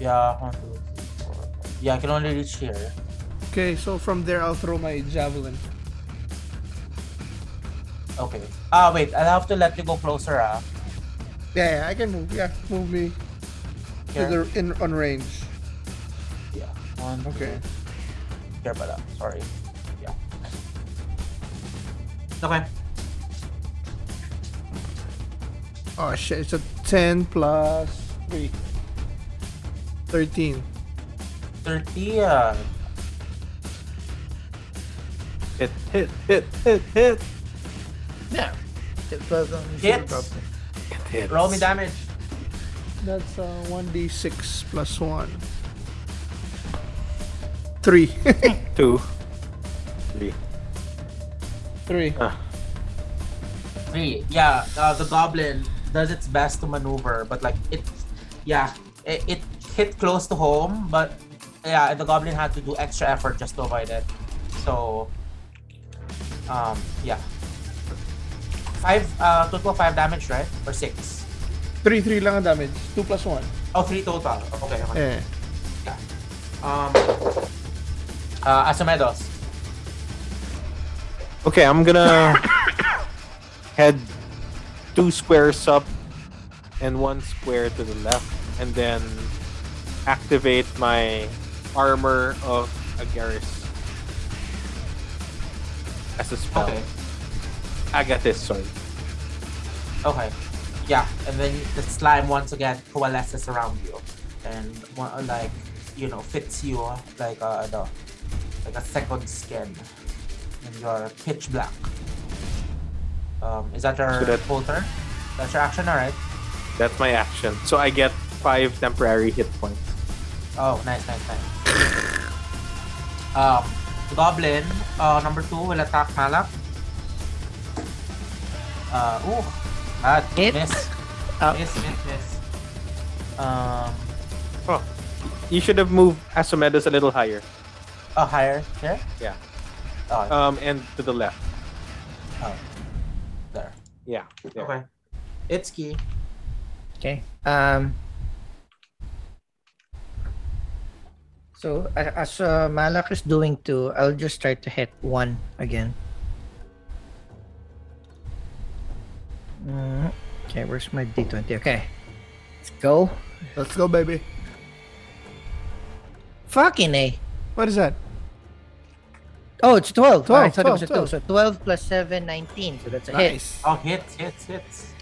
Yeah, one, two, three, four. Yeah, I can only reach here. Okay, so from there I'll throw my javelin. Okay. Ah, wait. I'll have to let you go closer. Ah. Yeah, yeah, I can move. Yeah, move me to the in on range. Yeah. One. two, Okay. Here pala. Sorry. Yeah. Okay. Oh shit! It's a ten plus three. Thirteen. 30. Uh, Hit, hit, hit, hit, hit. Yeah. It was, um, Hits. Roll me damage. That's uh one d six plus one. Three. Two. Three. Three. Three. Yeah, uh, the goblin does its best to maneuver, but like it, yeah, it, it hit close to home, but yeah, the goblin had to do extra effort just to avoid it. So, um, yeah, five, uh, total five damage, right? Or six? Three, three lang ang damage. Two plus one. Oh, three total. Okay. okay. Yeah. Um, uh, Asomedos. Okay, I'm gonna head two squares up and one square to the left, and then activate my armor of Agathys as a spell. Okay. Agathys, sorry. Okay. Yeah, and then the slime once again coalesces around you, and one, like you know fits you like a ano, like a second skin, and you're pitch black. Um, is that your So that- whole turn? That's your action, all right? That's my action. So I get five temporary hit points. Oh, nice, nice, nice. um, goblin uh, number two will attack Malak. Uh, ooh. Ah, Hit. miss. Oh. Miss, miss, miss. Um, Oh, you should have moved Asomedos a little higher. oh, higher. Here? Yeah. Oh, Um, and to the left. Oh. there. Yeah. there. Okay. It's key. Okay. Um. So as uh, Malak is doing two, I'll just try to hit one again. Mm, Okay, where's my d20? Okay, let's go. Let's go, baby. Fucking a. What is that? Oh, it's 12. 12, I thought it was a 12, 2. So 12 plus 7, 19. So that's a hit. Nice. Oh, hits, hits, hits.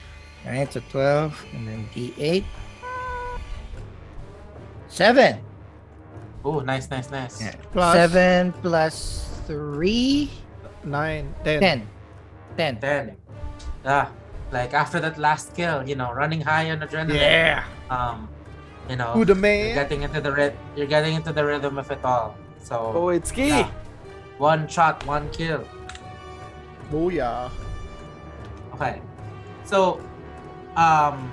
Alright, so 12 and then d8. 7. Oh, nice, nice, nice. Yeah. Plus 7 plus 3. 9, 10. 10. 10. 10. ah, like after that last kill, you know, running high on adrenaline. Yeah. Um, you know, Who the man? you're getting into the ry- you're getting into the rhythm of it all. So Oh, it's key. yeah. one shot, one kill. Oh yeah. Okay. So, um,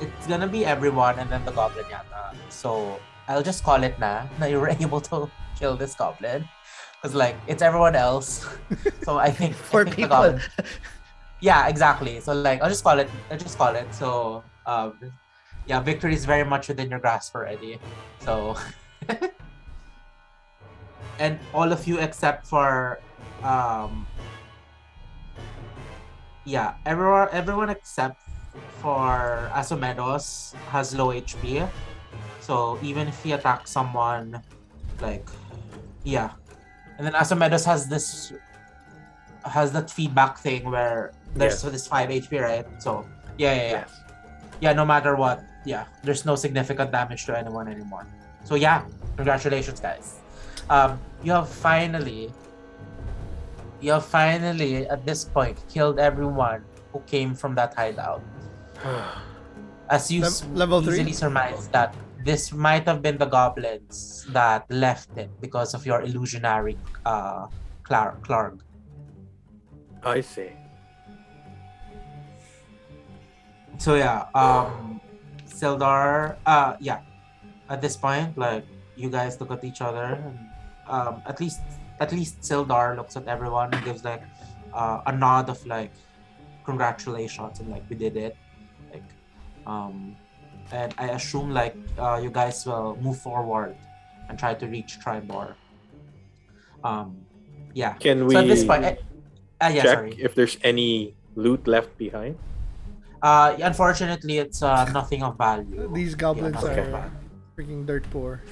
it's gonna be everyone and then the goblin yata. So I'll just call it na na you were able to kill this goblin, because like it's everyone else. so I think I Four think the people. Yeah, exactly. So like I'll just call it. I'll just call it. So um, yeah, victory is very much within your grasp already. So. and all of you except for um yeah everyone everyone except for Asomedos has low HP so even if he attacks someone like yeah and then Asomedos has this has that feedback thing where there's this 5 HP right so yeah yeah yeah Yes. yeah no matter what yeah there's no significant damage to anyone anymore so yeah congratulations guys um you have finally you have finally at this point killed everyone who came from that hideout as you Lev- s- level three? easily surmise that this might have been the goblins that left it because of your illusionary uh Clark. I see. So yeah, um Sildar uh yeah. At this point, like you guys look at each other and um at least at least Sildar looks at everyone and gives like uh, a nod of like congratulations and like we did it. Like um and I assume like uh, you guys will move forward and try to reach Triboar. Um yeah. Can we so at this point eh, uh, yeah, check sorry. if there's any loot left behind? Uh, unfortunately, it's uh, nothing of value. These goblins nothing of are value. freaking dirt poor.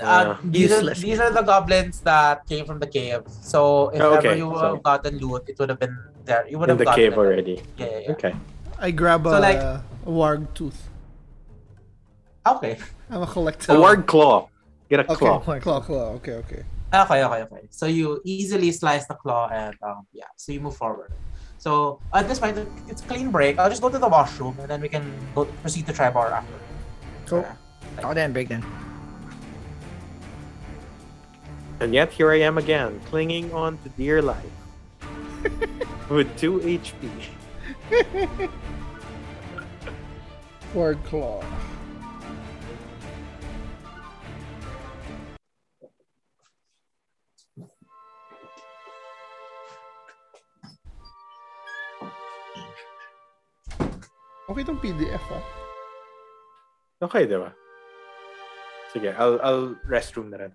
Uh, these, are, these are the goblins that came from the cave. So if Oh, ever okay, you would so- gotten loot, it would have been there. You would In have the cave it. already. Yeah, yeah, yeah. Okay. I grab a, So, like- a warg tooth. Okay. I'm a collector. A warg claw. Get a Okay, claw. claw, claw. Okay, okay. Okay, okay, okay. So you easily slice the claw and um, yeah, so you move forward. So at this point, it's a clean break. I'll just go to the washroom and then we can go proceed to Triboar after. Cool. Yeah. Oh, then break then. And yet here I am again, clinging on to dear life. With 2 HP. Warg claw. Okay tong PDF ah. Okay, di ba? Sige, I'll, I'll restroom na rin.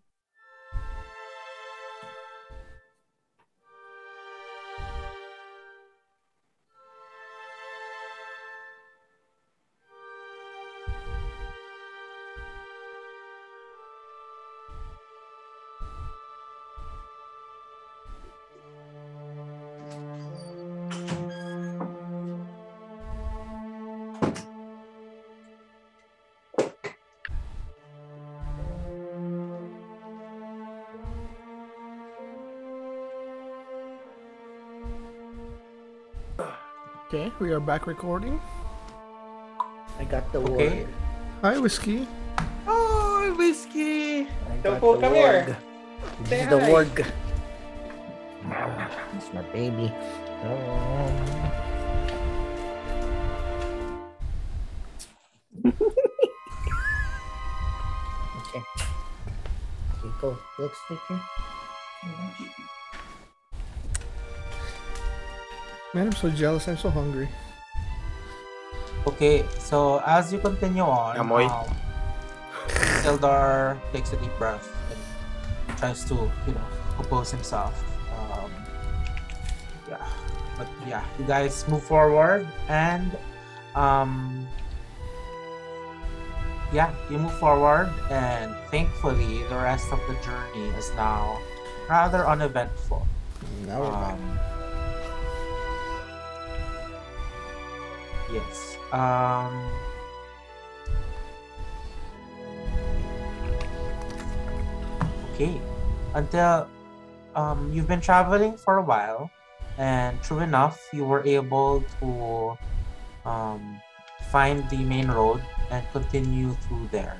Are back recording. I got the Okay. warg. Hi, Whiskey. Oh, whiskey! I Don't pull, the come warg. here. This Say is the word. It's That's my baby. Um, okay. Okay, go. Looks like here. Man, I'm so jealous. I'm so hungry. Okay, so as you continue on, Amoy. um, Sildar takes a deep breath and tries to, you know, compose himself. Um, yeah, but yeah, you guys move forward and, um, yeah, you move forward, and thankfully, the rest of the journey is now rather uneventful. Now we're back. Um, yes. Um, okay. Until um, you've been traveling for a while, and true enough, you were able to um, find the main road and continue through there.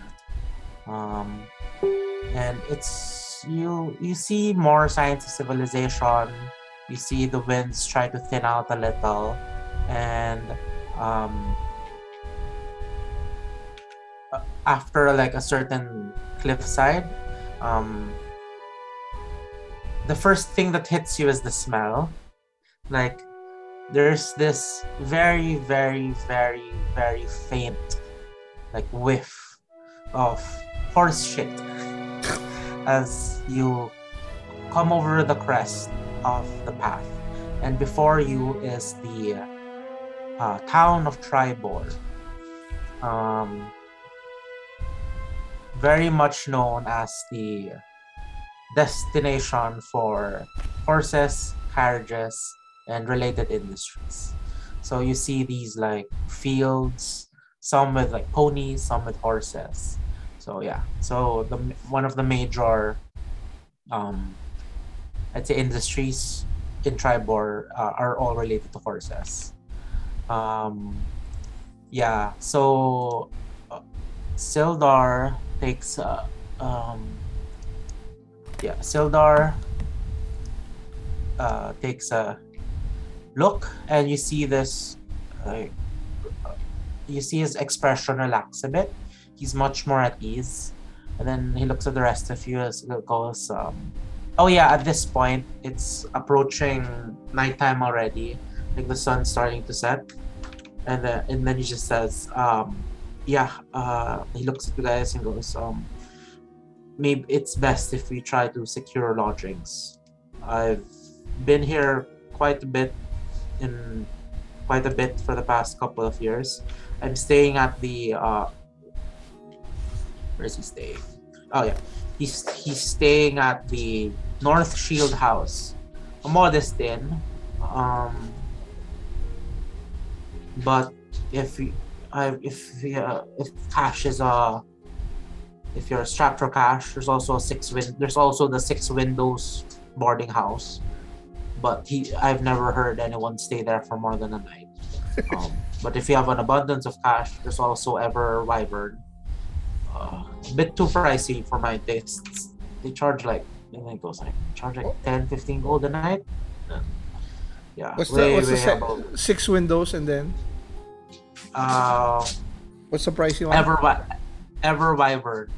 Um, and it's you you see more signs of civilization you see the winds try to thin out a little and um after like a certain cliffside um the first thing that hits you is the smell like there's this very very very very faint like whiff of horse shit as you come over the crest of the path. And before you is the uh, town of Triboar. Um, very much known as the destination for horses, carriages, and related industries. So you see these like fields, some with like ponies, some with horses. So yeah, so the one of the major, um, I'd say industries in Triboar uh, are all related to horses. Um, yeah, so uh, Sildar takes, uh, um, yeah, Sildar uh, takes a look, and you see this, like, you see his expression relax a bit he's much more at ease. And then he looks at the rest of you as it goes, um, oh yeah, at this point, it's approaching nighttime already. Like the sun's starting to set. And then, and then he just says, um, yeah, uh, he looks at you guys and goes, um, maybe it's best if we try to secure lodgings. I've been here quite a bit in quite a bit for the past couple of years. I'm staying at the uh, where's he staying? Oh yeah, he's he's staying at the North Shield House, a modest inn. Um, but if we, I if we, uh, if cash is uh if you're strapped for cash, there's also a six win. There's also the six windows boarding house, but he I've never heard anyone stay there for more than a night. Um, but if you have an abundance of cash, there's also Ever Wyvern. Uh, a bit too pricey for my tastes. They charge like I think it goes like charge like 10, 15 gold a night. And, yeah, What's way, the what's the way se- six windows and then Uh, what's the pricey one? Ever Wy- Ever Wyvern.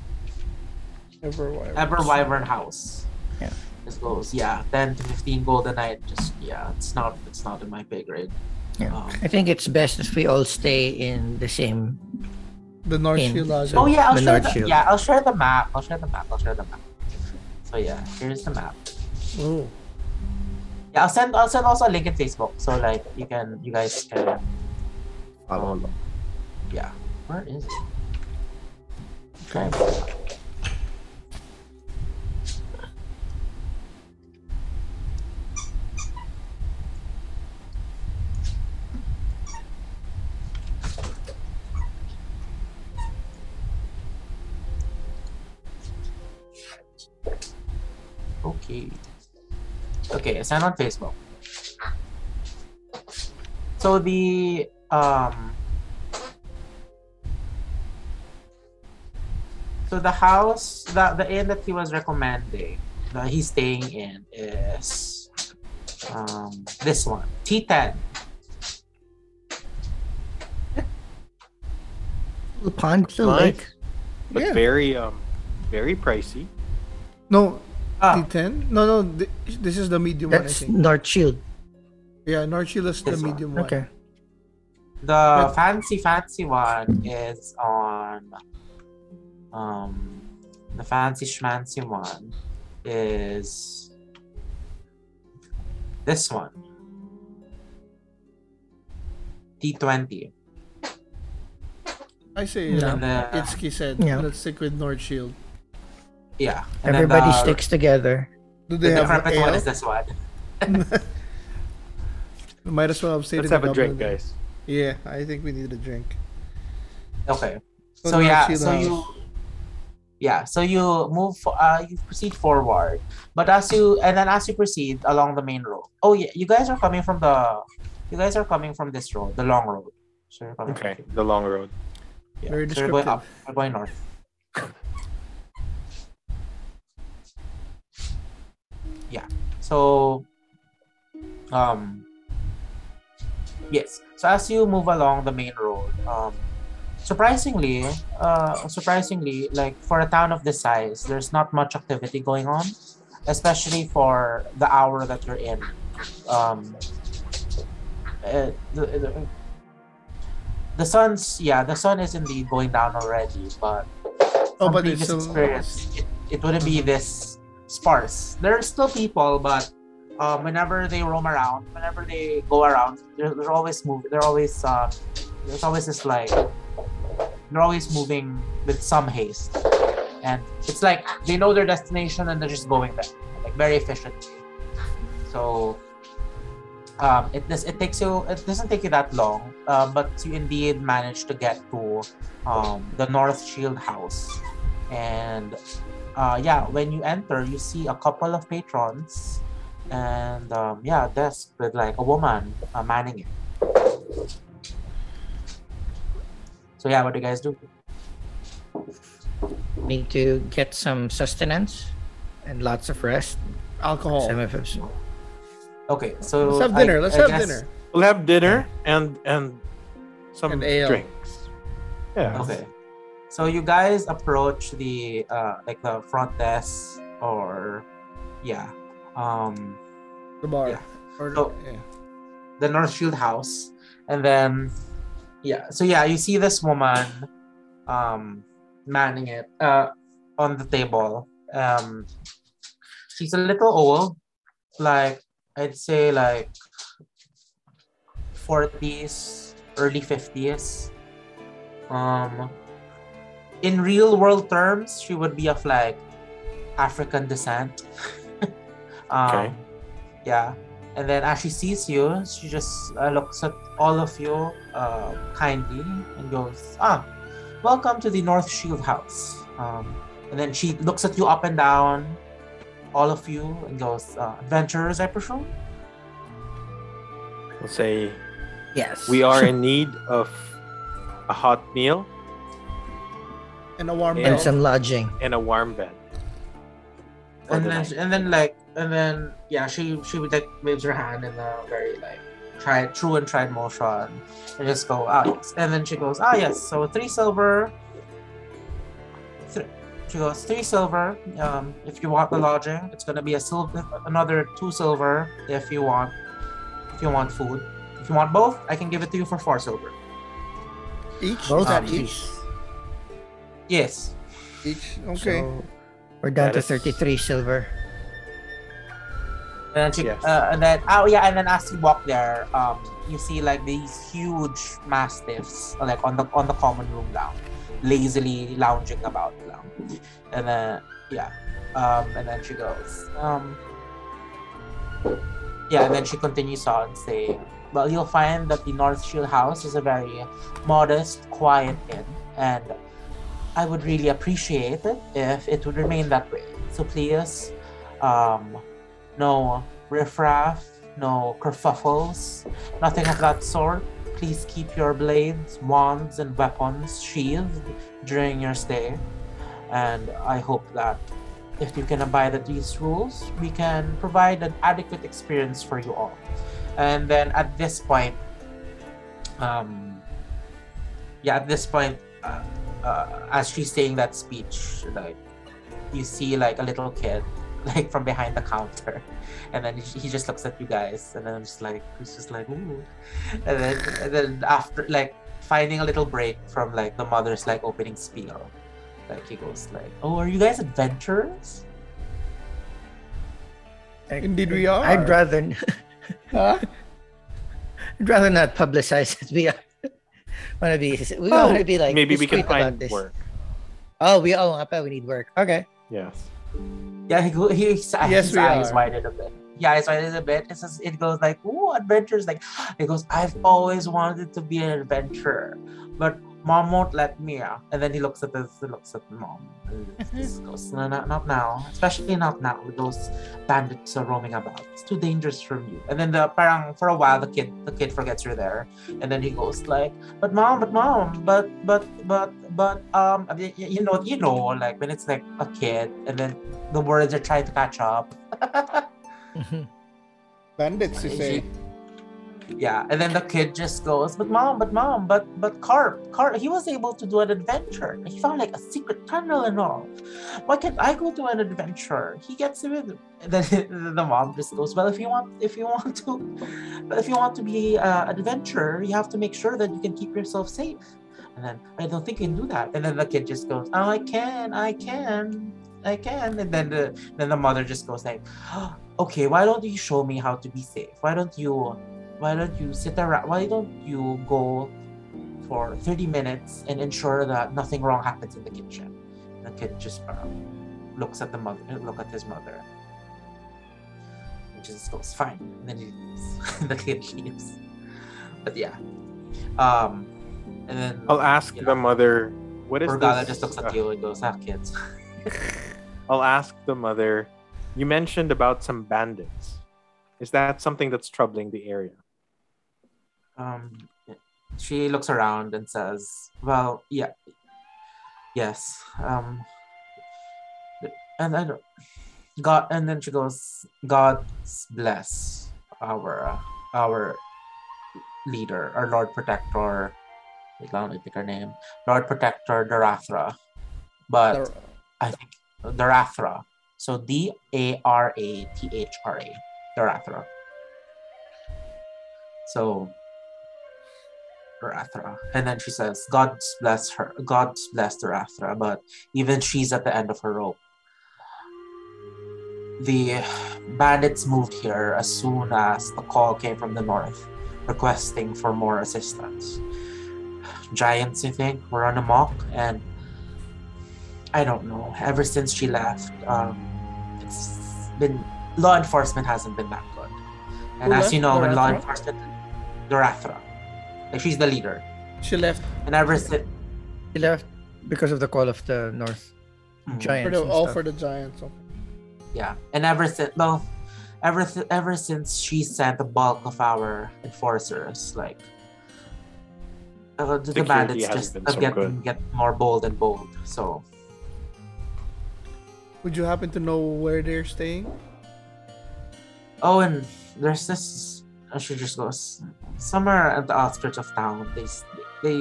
Ever Wyvern. Ever Wyvern House. Yeah. This goes yeah, ten to fifteen gold a night. Just yeah, it's not it's not in my pay grade. Yeah. Um, I think it's best if we all stay in the same. The North In- Shield Lodge. oh yeah, I'll The share North the, Shield. yeah, I'll share the map. I'll share the map. I'll share the map. So yeah, here's the map. Oh. I'll send I'll send also a link in Facebook so like you can you guys can Follow um, yeah. Where is it? Okay. Okay. Okay, I sent on Facebook. So the um so the house that the inn that he was recommending that he's staying in is Um, this one, T10. Little pond, little Nice. lake. But Yeah. very um very pricey. No, Ah, T10? No, no, thi- this is the medium one, That's think. North Shield. Yeah, North Shield is the This one. medium one. Okay. the fancy fancy one is on. Um, the fancy schmancy one is this one. T20. I say, Yeah. uh, And the, Itsuki said, Yeah. let's stick with North Shield. Yeah. And Everybody the, sticks together. Do The they have decrepit one is this one. Might as well have stayed Let's have the a drink, Dublin. guys. Yeah, I think we need a drink. Okay. So So yeah, so House. you yeah, so you move uh you proceed forward. But as you and then as you proceed along the main road. Oh yeah, you guys are coming from the you guys are coming from this road, the long road. So Okay, the long road. Yeah. Very so you're going up, descriptive. you're going north. Yeah. So um yes. So as you move along the main road, um surprisingly, uh surprisingly, like for a town of this size, there's not much activity going on, especially for the hour that you're in. Um uh, the, the, the sun's yeah the sun is indeed going down already but Oh, but it's previous still- experience it, it wouldn't be this sparse. There are still people but um, whenever they roam around whenever they go around they're, they're always moving they're always uh, there's always this like they're always moving with some haste. And it's like they know their destination and they're just going there like very efficiently. So um, it does it takes you it doesn't take you that long uh, but you indeed manage to get to um, the north shield house. And uh, yeah when you enter you see a couple of patrons and um, yeah a desk with like a woman uh, manning it so yeah what do you guys do Need to get some sustenance and lots of rest. Alcohol. Some of us. okay so Let's have I- dinner. Let's I have guess- dinner. We'll have dinner and and some And drinks. Yeah. Okay. So you guys approach the uh like the front desk or yeah. Um The bar. Yeah. Or, So- yeah. the North Shield house. And then yeah, so yeah, you see this woman um manning it uh on the table. Um she's a little old, like I'd say like 40s, early 50s. Um in real world terms, she would be of like African descent. um, Okay. Yeah. And then as she sees you, she just uh, looks at all of you uh, kindly and goes, Ah, welcome to the North Shield House. Um, and then she looks at you up and down, all of you, and goes, uh, Adventurers, I presume? We'll say Yes. we are in need of a hot meal And a warm And and some lodging. and a warm bed. and then night. and then like and then yeah she she would like waves her hand in a very like tried true and tried motion and just go ah yes and then she goes ah yes so three silver th- she goes three silver um if you want the lodging it's gonna be a silver another two silver if you want if you want food if you want both i can give it to you for four silver Each? Both Is that Um, each? Yes Each? Okay. So we're down That to is- 33 silver. And then she, Yes. uh, and then oh yeah, and then as you walk there, um, you see like these huge mastiffs like on the on the common room lounge, lazily lounging about lang. And then yeah, um, and then she goes, um, yeah, and then she continues on saying, well, you'll find that the North Shield House is a very modest, quiet inn, and I would really appreciate it if it would remain that way. So please, um, no riffraff, no kerfuffles, nothing of that sort. Please keep your blades, wands, and weapons sheathed during your stay. And I hope that if you can abide at these rules, we can provide an adequate experience for you all. And then at this point, um, yeah, at this point, uh, uh, as she's saying that speech, like you see like a little kid, like from behind the counter, and then he, he just looks at you guys, and then I'm just like, he's just like, ooh, and then and then after like finding a little break from like the mother's like opening spiel, like he goes like, oh, are you guys adventurers? Indeed we are. I'd rather, Huh? I'd rather not publicize it. We want to be, we Oh, want to be like Maybe we can find this. work. Oh, we oh, I bet we need work. Okay. Yes. Yeah, he go, he, his, Yes, his we eyes are. widened a bit. Yeah, his eyes a bit. It says it goes like, "Ooh, adventures!" Like it goes. I've always wanted to be an adventurer, but mom won't let me. ah." And then he looks at this, he looks at mom. and This goes, no, not, not now, especially not now. With those bandits are roaming about. It's too dangerous for you. And then the parang for a while, the kid, the kid forgets you're there, and then he goes like, "But mom, but mom, but but but but um, I mean, you know, you know, like when it's like a kid, and then the words are trying to catch up." Bandits, you say. Yeah and then the kid just goes but mom but mom but but carp carp he was able to do an adventure. He found like a secret tunnel and all. Why can't i go to an adventure? He gets it with then the mom just goes well if you want if you want to if you want to be uh, an adventurer you have to make sure that you can keep yourself safe. And then i don't think you can do that. And then the kid just goes oh, i can i can i can. And then the then the mother just goes like okay why don't you show me how to be safe? Why don't you why don't you sit around why don't you go for 30 minutes and ensure that nothing wrong happens in the kitchen the kid just uh, looks at the mother look at his mother and just goes fine and then he leaves. the kid leaves but yeah um and then I'll ask you the mother. What is Urgala this? just looks uh, at you and goes ah kids I'll ask the mother. You mentioned about some bandits. Is that something that's troubling the area? Um she looks around and says well yeah yes um and then god and then she goes god bless our uh, our leader our lord protector wait let me pick her name lord protector darathra. But Dar- i think darathra so d-a-r-a-t-h-r-a darathra. So Darathra. And then she says, God bless her. God's blessed Darathra, but even she's at the end of her rope. The bandits moved here as soon as the call came from the north, requesting for more assistance. Giants, I think, were on amok, and I don't know. Ever since she left, um, it's been law enforcement hasn't been that good. And Who as you know, when law enforcement, Darathra, like she's the leader, She left and ever since she left because of the call of the North Mm. for Giants. the all stuff. for the Giants. Okay. yeah, and ever since well, ever ever since she sent the bulk of our enforcers, like uh, the Security bandits just uh, so get good. get more bold and bold. So Would you happen to know where they're staying? oh, and there's this. I should just goes somewhere at the outskirts of town. They they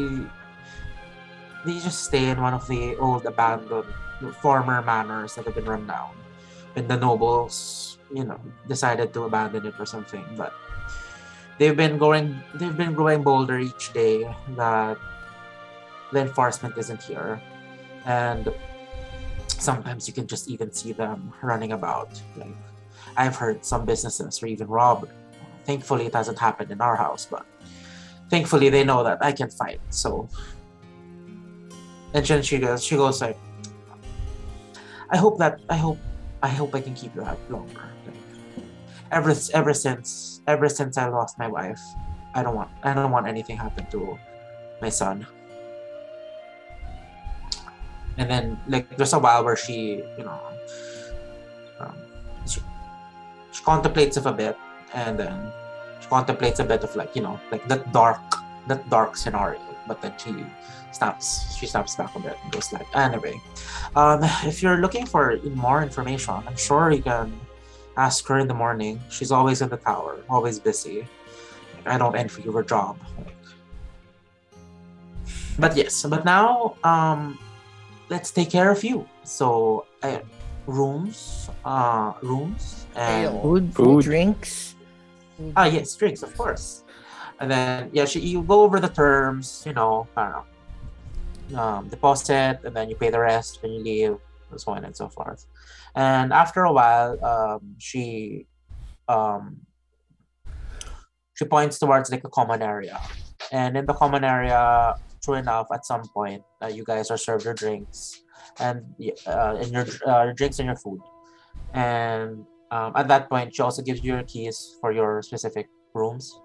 they just stay in one of the old abandoned former manors that have been run down. And the nobles, you know, decided to abandon it or something. But they've been going they've been growing bolder each day that the enforcement isn't here. And sometimes you can just even see them running about. Like I've heard some businesses were even robbed. Thankfully it hasn't happened in our house, but thankfully they know that I can fight. So and then she goes she goes like I hope that I hope I hope I can keep you out longer. Like, ever ever since ever since I lost my wife, I don't want I don't want anything happen to my son. And then like there's a while where she you know um, she, she contemplates of a bit and then she contemplates a bit of like you know like that dark that dark scenario but then she snaps she snaps back a bit and goes like anyway Um, if you're looking for more information, I'm sure you can ask her in the morning. She's always in the tower, always busy. I don't envy your job. But yes, but now um, let's take care of you. So uh, rooms, uh, rooms, and Food, food, Food. drinks. Ah, yes, drinks, of course. And then yeah, she, you go over the terms, you know, I don't know, um, deposit, and then you pay the rest when you leave, and so on and so forth. And after a while, um, she um, she points towards like a common area, and in the common area, true enough, at some point, uh, you guys are served your drinks and uh, and your uh, your drinks and your food, and um, at that point, she also gives you your keys for your specific rooms.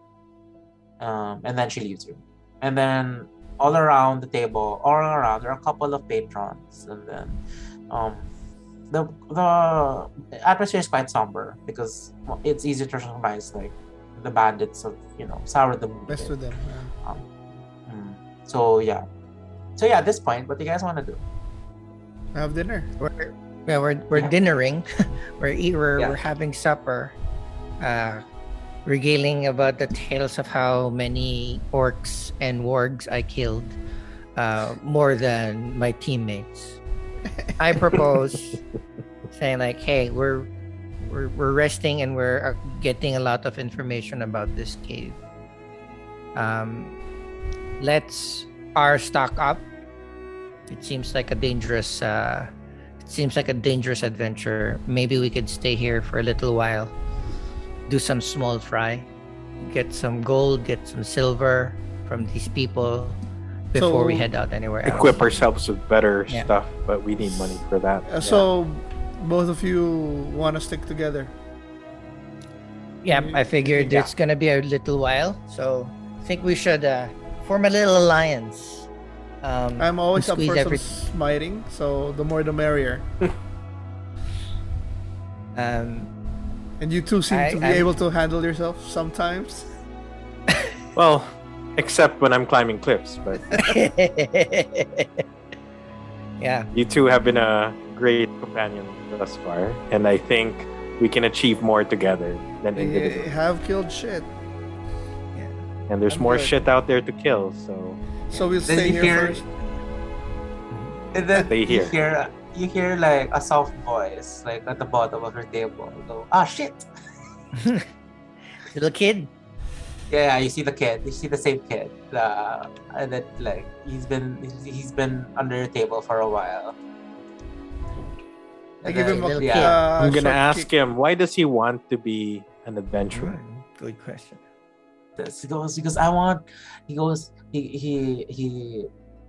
Um, and then she leaves you. And then all around the table, all around, there are a couple of patrons. And then um, the the atmosphere is quite somber because well, it's easy to recognize like the bandits of you know sour the mood. Best with them. yeah. Mm. So yeah. So yeah, at this point, what do you guys want to do? Have dinner. We're yeah, we're we're Yeah. dinnering. we're eat, we're, Yeah. we're having supper. Uh, regaling about the tales of how many orcs and wargs I killed, uh, more than my teammates. I propose saying like, "Hey, we're we're, we're resting and we're uh, getting a lot of information about this cave. Um, let's our stock up. It seems like a dangerous. Uh, seems like a dangerous adventure. Maybe we could stay here for a little while, do some small fry, get some gold, get some silver from these people before we head out anywhere else. Equip ourselves with better Yeah. stuff, but we need money for that. Uh, so, both of you want to stick together. Yeah, I figured Yeah. it's gonna be a little while, so I think we should uh, form a little alliance. Um, I'm always up for squeeze some every- smiting, so the more the merrier. um, And you two seem I- to be I'm- able to handle yourself sometimes. Well, except when I'm climbing cliffs, but yeah, you two have been a great companion thus far, and I think we can achieve more together than You individually. have killed shit. Yeah. And there's I'm more good. shit out there to kill, so So we'll Then stay you here hear- first. And then you here. hear you hear like a soft voice like at the bottom of her table. You go, ah shit. little kid. Yeah, you see the kid. You see the same kid. Uh, and that like he's been he's been under your table for a while. I give him a yeah. kid. I'm gonna ask kick. him why does he want to be an adventurer? Good question. this. He goes because I want. He goes. He he he.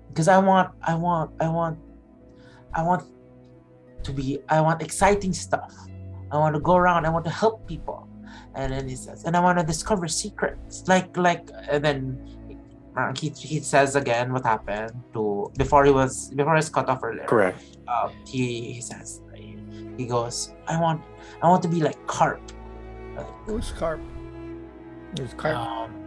Because I want. I want. I want. I want to be. I want exciting stuff. I want to go around. I want to help people. And then he says, and I want to discover secrets. Like like. And then uh, he he says again what happened to before he was before he was cut off earlier. Correct. Um, he he says he goes. I want. I want to be like carp. Who's Carp? It was Carp. Um,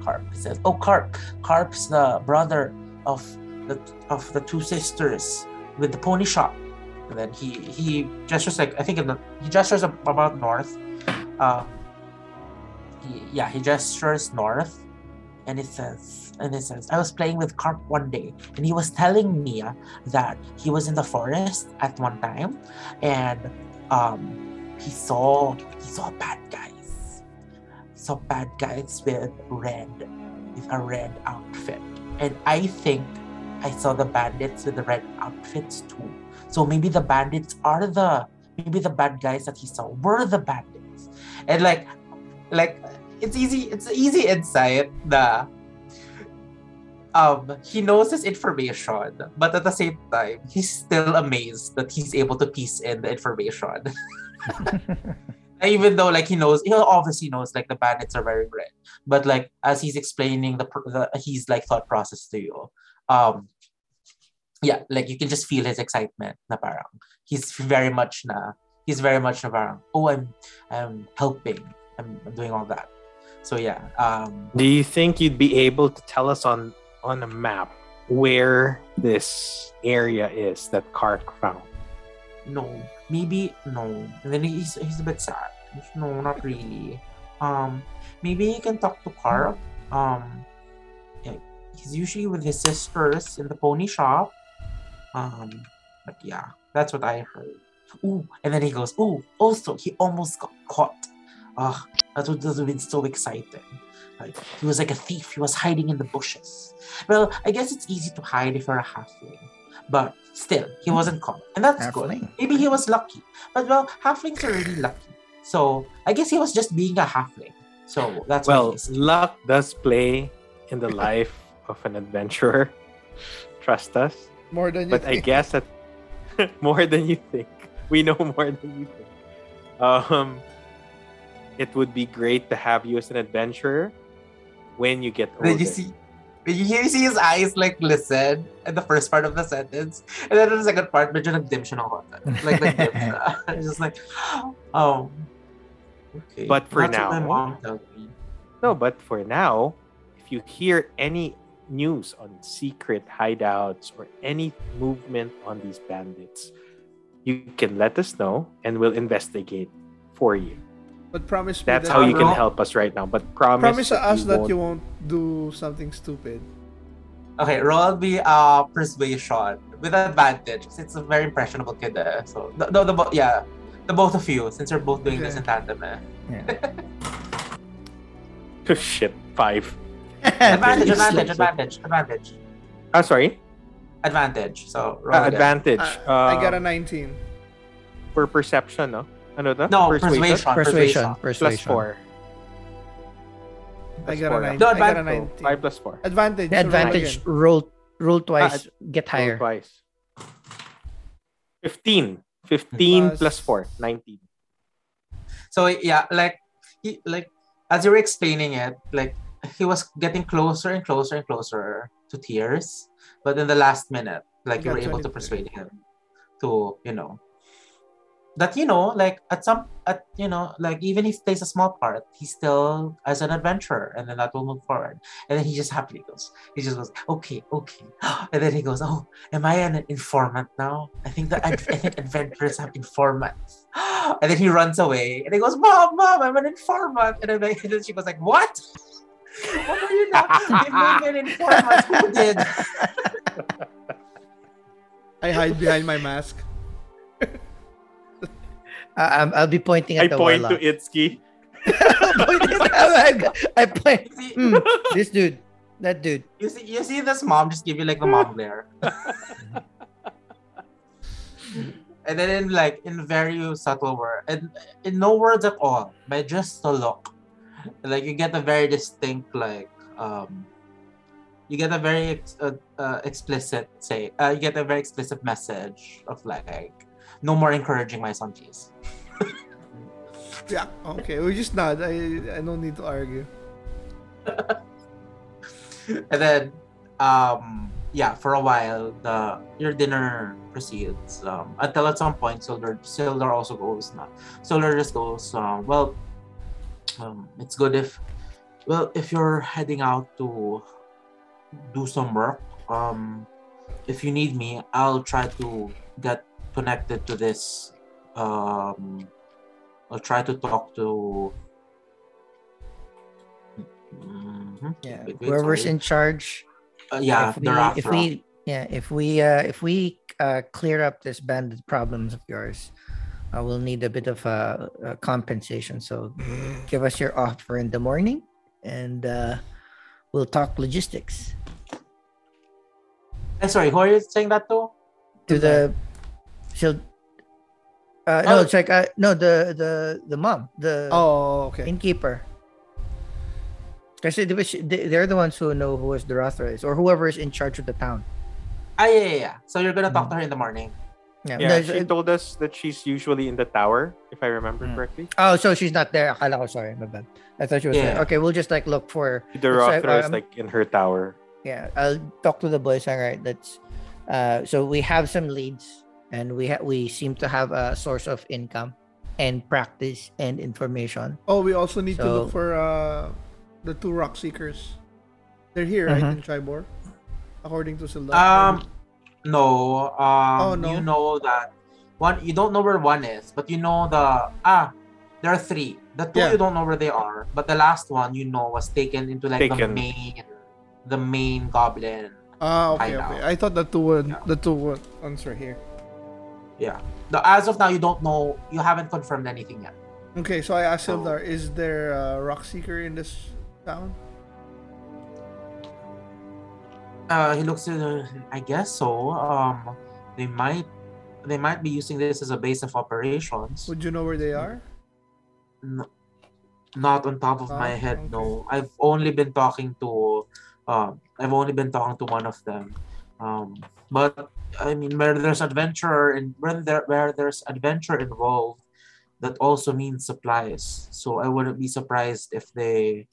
Carp He says, "Oh, Carp. Carp's the brother of the of the two sisters with the pony shop." And then he he gestures like I think in the, he gestures about north. Uh, he, yeah, he gestures north, and it says and it says I was playing with Carp one day, and he was telling me that he was in the forest at one time, and um, he saw he saw a bad saw bad guys with red with a red outfit. And i think i saw the bandits with the red outfits too. So maybe the bandits are the maybe the bad guys that he saw were the bandits. And like like it's easy it's easy insight the um he knows this information but at the same time he's still amazed that he's able to piece in the information even though like he knows he obviously knows like the bandits are very red. But like as he's explaining the, the he's like thought process to you um yeah like you can just feel his excitement na parang. He's very much na he's very much na parang oh i'm i'm helping. I'm, I'm doing all that. So yeah um Do you think you'd be able to tell us on on a map where this area is that Kark found? No, maybe no. And then he's he's a bit sad. No, not really. Um, maybe you can talk to Carl. Um, he's usually with his sisters in the pony shop. Um, but yeah, that's what I heard. Ooh, and then he goes, ooh, also he almost got caught. Would that would have been so exciting. Like he was like a thief. He was hiding in the bushes. Well, I guess it's easy to hide if you're a halfling, but still, he wasn't caught, and that's Halfling. good. Maybe he was lucky, but well, halflings are really lucky. So I guess he was just being a halfling. So that's what Well, he luck does play in the life of an adventurer. Trust us. More than you But I guess that more than you think. We know more than you think. Um, it would be great to have you as an adventurer when you get older. Did you see? You hear- see his eyes like listen at the first part of the sentence, and then in the second part, medyo nag-dim siya ng konti. Like nag-dim siya. Just like, oh, okay. But for That's what my now- mom told me. No, but for now, if you hear any news on secret hideouts or any movement on these bandits, you can let us know and we'll investigate for you. But promise me That's that how you can help us right now. But promise, promise that us that won't- you won't do something stupid. Okay, roll me uh persuasion with advantage. 'cause It's a very impressionable kid. Eh? So the, the, the yeah, the both of you, since you're both doing this in tandem. Eh? Shit, five. Advantage, Very advantage, slow. advantage, advantage, Ah, sorry. advantage. So roll again. advantage. Uh, I got a Um, 19. for perception, no? Ano to? No, persuasion. persuasion. Plus Persuasion. four. I Plus got four, a ah. 19. No, I got a advan- 19. Five plus four. Advantage. The so roll advantage roll roll twice, get Roll higher. Twice. 15. 15 Plus- plus 4. 19. So yeah, like he like as you were explaining it, like he was getting closer and closer and closer to tears, but in the last minute, like you were able to persuade him to you know that you know like at some at you know like even if plays a small part he's still as an adventurer and then that will move forward. And then he just happily goes. He just goes okay okay. And then he goes oh am i an informant now? I think that i think adventurers have informants. And then he runs away and he goes mom mom i'm an informant. And then, and then she goes like what? What are you made an informant who did? I hide behind my mask. Uh, um, I'll be pointing at the I the point to warlock. Itsuki. I point. you see, Hmm, this dude, that dude. you see you see this mom just give you like the mom glare and then in like in very subtle word and in no words at all by just a look like you get a very distinct like um you get a very uh, uh, explicit say uh, you get a very explicit message of like no more encouraging my son please Yeah. Okay. We just nod. I I don't need to argue. and then um yeah for a while the your dinner proceeds um until at some point Sildar Sildar also goes not Sildar just goes um well um it's good if well if you're heading out to do some work um if you need me I'll try to get connected to this um I'll try to talk to Mhm. Yeah, Wait, wait, whoever's sorry. in charge. Uh, yeah, if we, if we, yeah, if we, uh, if we uh, clear up this bandit problems of yours, uh, we'll need a bit of uh, uh, compensation. So give us your offer in the morning, and uh, we'll talk logistics Eh, sorry, who are you saying that to? to the. So, uh, no, Oh. it's like uh, no, the the the mom, the Oh, okay. innkeeper. Kasi di ba they- they're the ones who know who is Darathra is, or whoever is in charge of the town. Ah, yeah, yeah, yeah. So you're gonna talk to her in the morning. Yeah. Yeah, no, she so- told us that she's usually in the tower, if I remember Mm. correctly. Oh, so she's not there. Akala ko, sorry, my bad. I thought she was there. Okay, we'll just like look for. The It's like, Rothra is um, like in her tower. Yeah, I'll talk to the boys. All right, that's. Uh, so we have some leads, and we ha- we seem to have a source of income, and practice and information. Oh, we also need to look for uh the two rock seekers. They're here, right, Mhm. in Triboar. according to Sildar? Um, no. Um, Oh, no? You know that one. You don't know where one is, but you know the ah. There are three. The two Yeah. you don't know where they are, but the last one you know was taken into like the main, the main goblin. ah, okay, hideout. okay. I thought the two one, Yeah. the two one, ones answer here. Yeah. The, as of now, you don't know. You haven't confirmed anything yet. Okay, so I asked So- Sildar, is there a Rockseeker in this town? Uh, he looks. Uh, I guess so. Um, they might. They might be using this as a base of operations. Would you know where they are? N- not on top of my Ah, head okay. no i've only been talking to um i've only been talking to one of them um but i mean where there's adventure and when there where there's adventure involved that also means supplies. So i wouldn't be surprised if they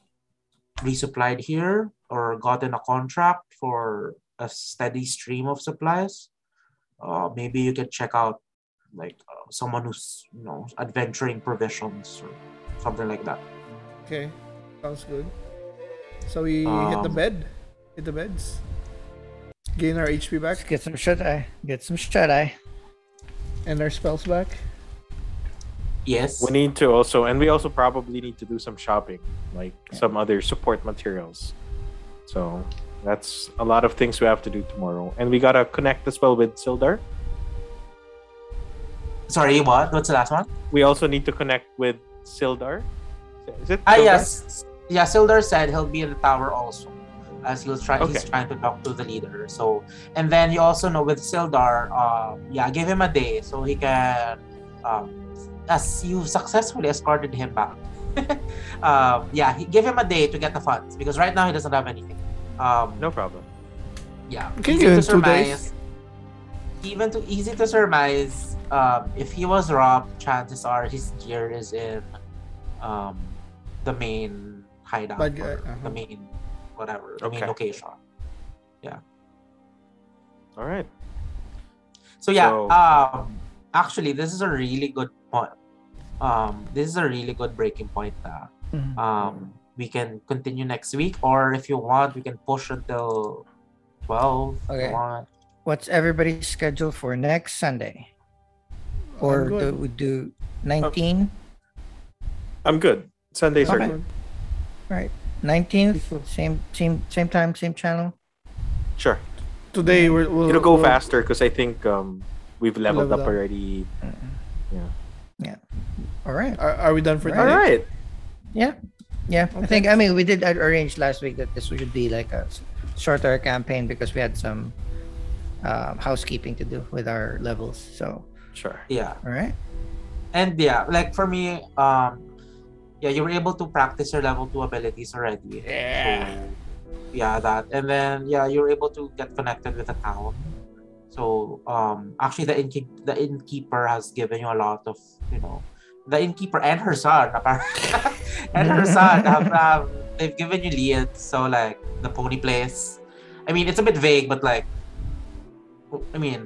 resupplied here or gotten a contract for a steady stream of supplies. Uh maybe you can check out like uh, someone who's you know adventuring provisions or something like that. Okay, sounds good. So we hit the Um, bed, hit the beds, gain our HP Let's back get some shut eye. Get some shut eye. and our spells back. yes We need to also, and we also probably need to do some shopping, like Yeah. some other support materials. So that's a lot of things we have to do tomorrow, and we gotta connect as well with Sildar. sorry what what's the last one We also need to connect with Sildar. Is it? ah yes yeah sildar said he'll be in the tower also as he'll try he's trying to talk to the leader so and then you also know with sildar um yeah give him a day so he can um as you've successfully escorted him back um yeah he, give him a day to get the funds because right now he doesn't have anything um No problem. yeah Okay, easy give to two days. surmise. even to easy to surmise um if he was robbed chances are his gear is in um the main hideout Bad guy, uh-huh. the main whatever the main Okay. location Yeah. All right. so yeah So- um actually this is a really good point um this is a really good breaking point uh, um we can continue next week or if you want we can push until 12 if you Okay. want. What's everybody's schedule for next Sunday? Or do we do 19? I'm good. Sundays are Okay. good. Right. 19th, same same same time, same channel. Sure. Today we're, we'll It'll go we'll- faster because I think um we've leveled Leveled up up. already. Yeah. Yeah. All right. Are, are we done for All All today? right. Yeah. Yeah. I think I mean we did arrange last week that this should be like a shorter campaign because we had some um, housekeeping to do with our levels. So, Sure. yeah all right. and yeah like for me um yeah you were able to practice your level 2 abilities already. Yeah. so, yeah. that and then yeah you're able to get connected with the town. So um actually the innkeep the innkeeper has given you a lot of you know the innkeeper and her son apparently. And her son have, have they've given you leads so like the pony place. I mean it's a bit vague but like i mean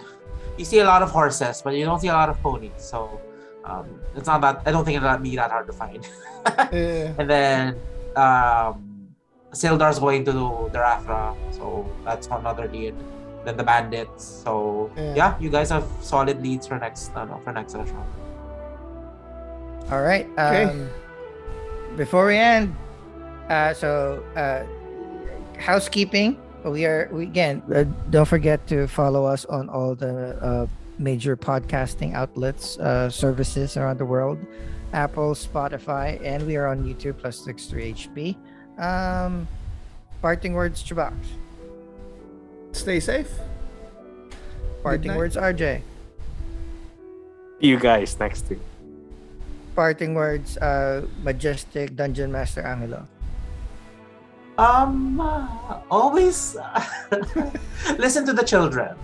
you see a lot of horses but you don't see a lot of ponies so um, it's not that I don't think it'll be that hard to find. Yeah. and then um, Sildar's going to do Darathra, so that's another lead. Then the bandits. So Yeah. yeah, you guys have solid leads for next uh, no, for next session. All right. Okay. Um, before we end, uh, so uh, housekeeping. We are we again. Uh, don't forget to follow us on all the uh, major podcasting outlets, uh, services around the world, Apple, Spotify, and we are on YouTube plus six three HB. Um, parting words, Chubax. Stay safe. Parting night. words, RJ. See you guys next week. Parting words, uh, majestic Dungeon Master Angelo. Um, uh, always listen to the children.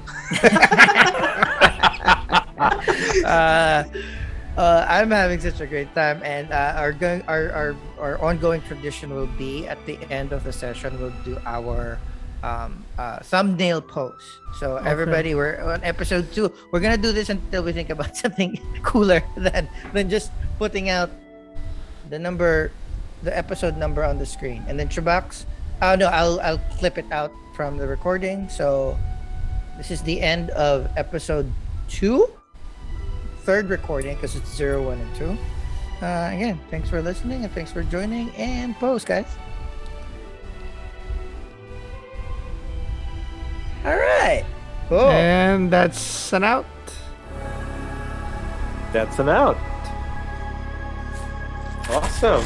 uh, uh, I'm having such a great time, and uh, our going our, our our ongoing tradition will be at the end of the session we'll do our um, uh, thumbnail post. So everybody, we're on episode two. We're gonna do this until we think about something cooler than than just putting out the number, the episode number on the screen, and then Chubax. Oh no, I'll I'll clip it out from the recording. So this is the end of episode two, third recording because it's zero, one, and two. Uh, again, thanks for listening and thanks for joining and post, guys. All right. Cool. And that's an out. That's an out. Awesome.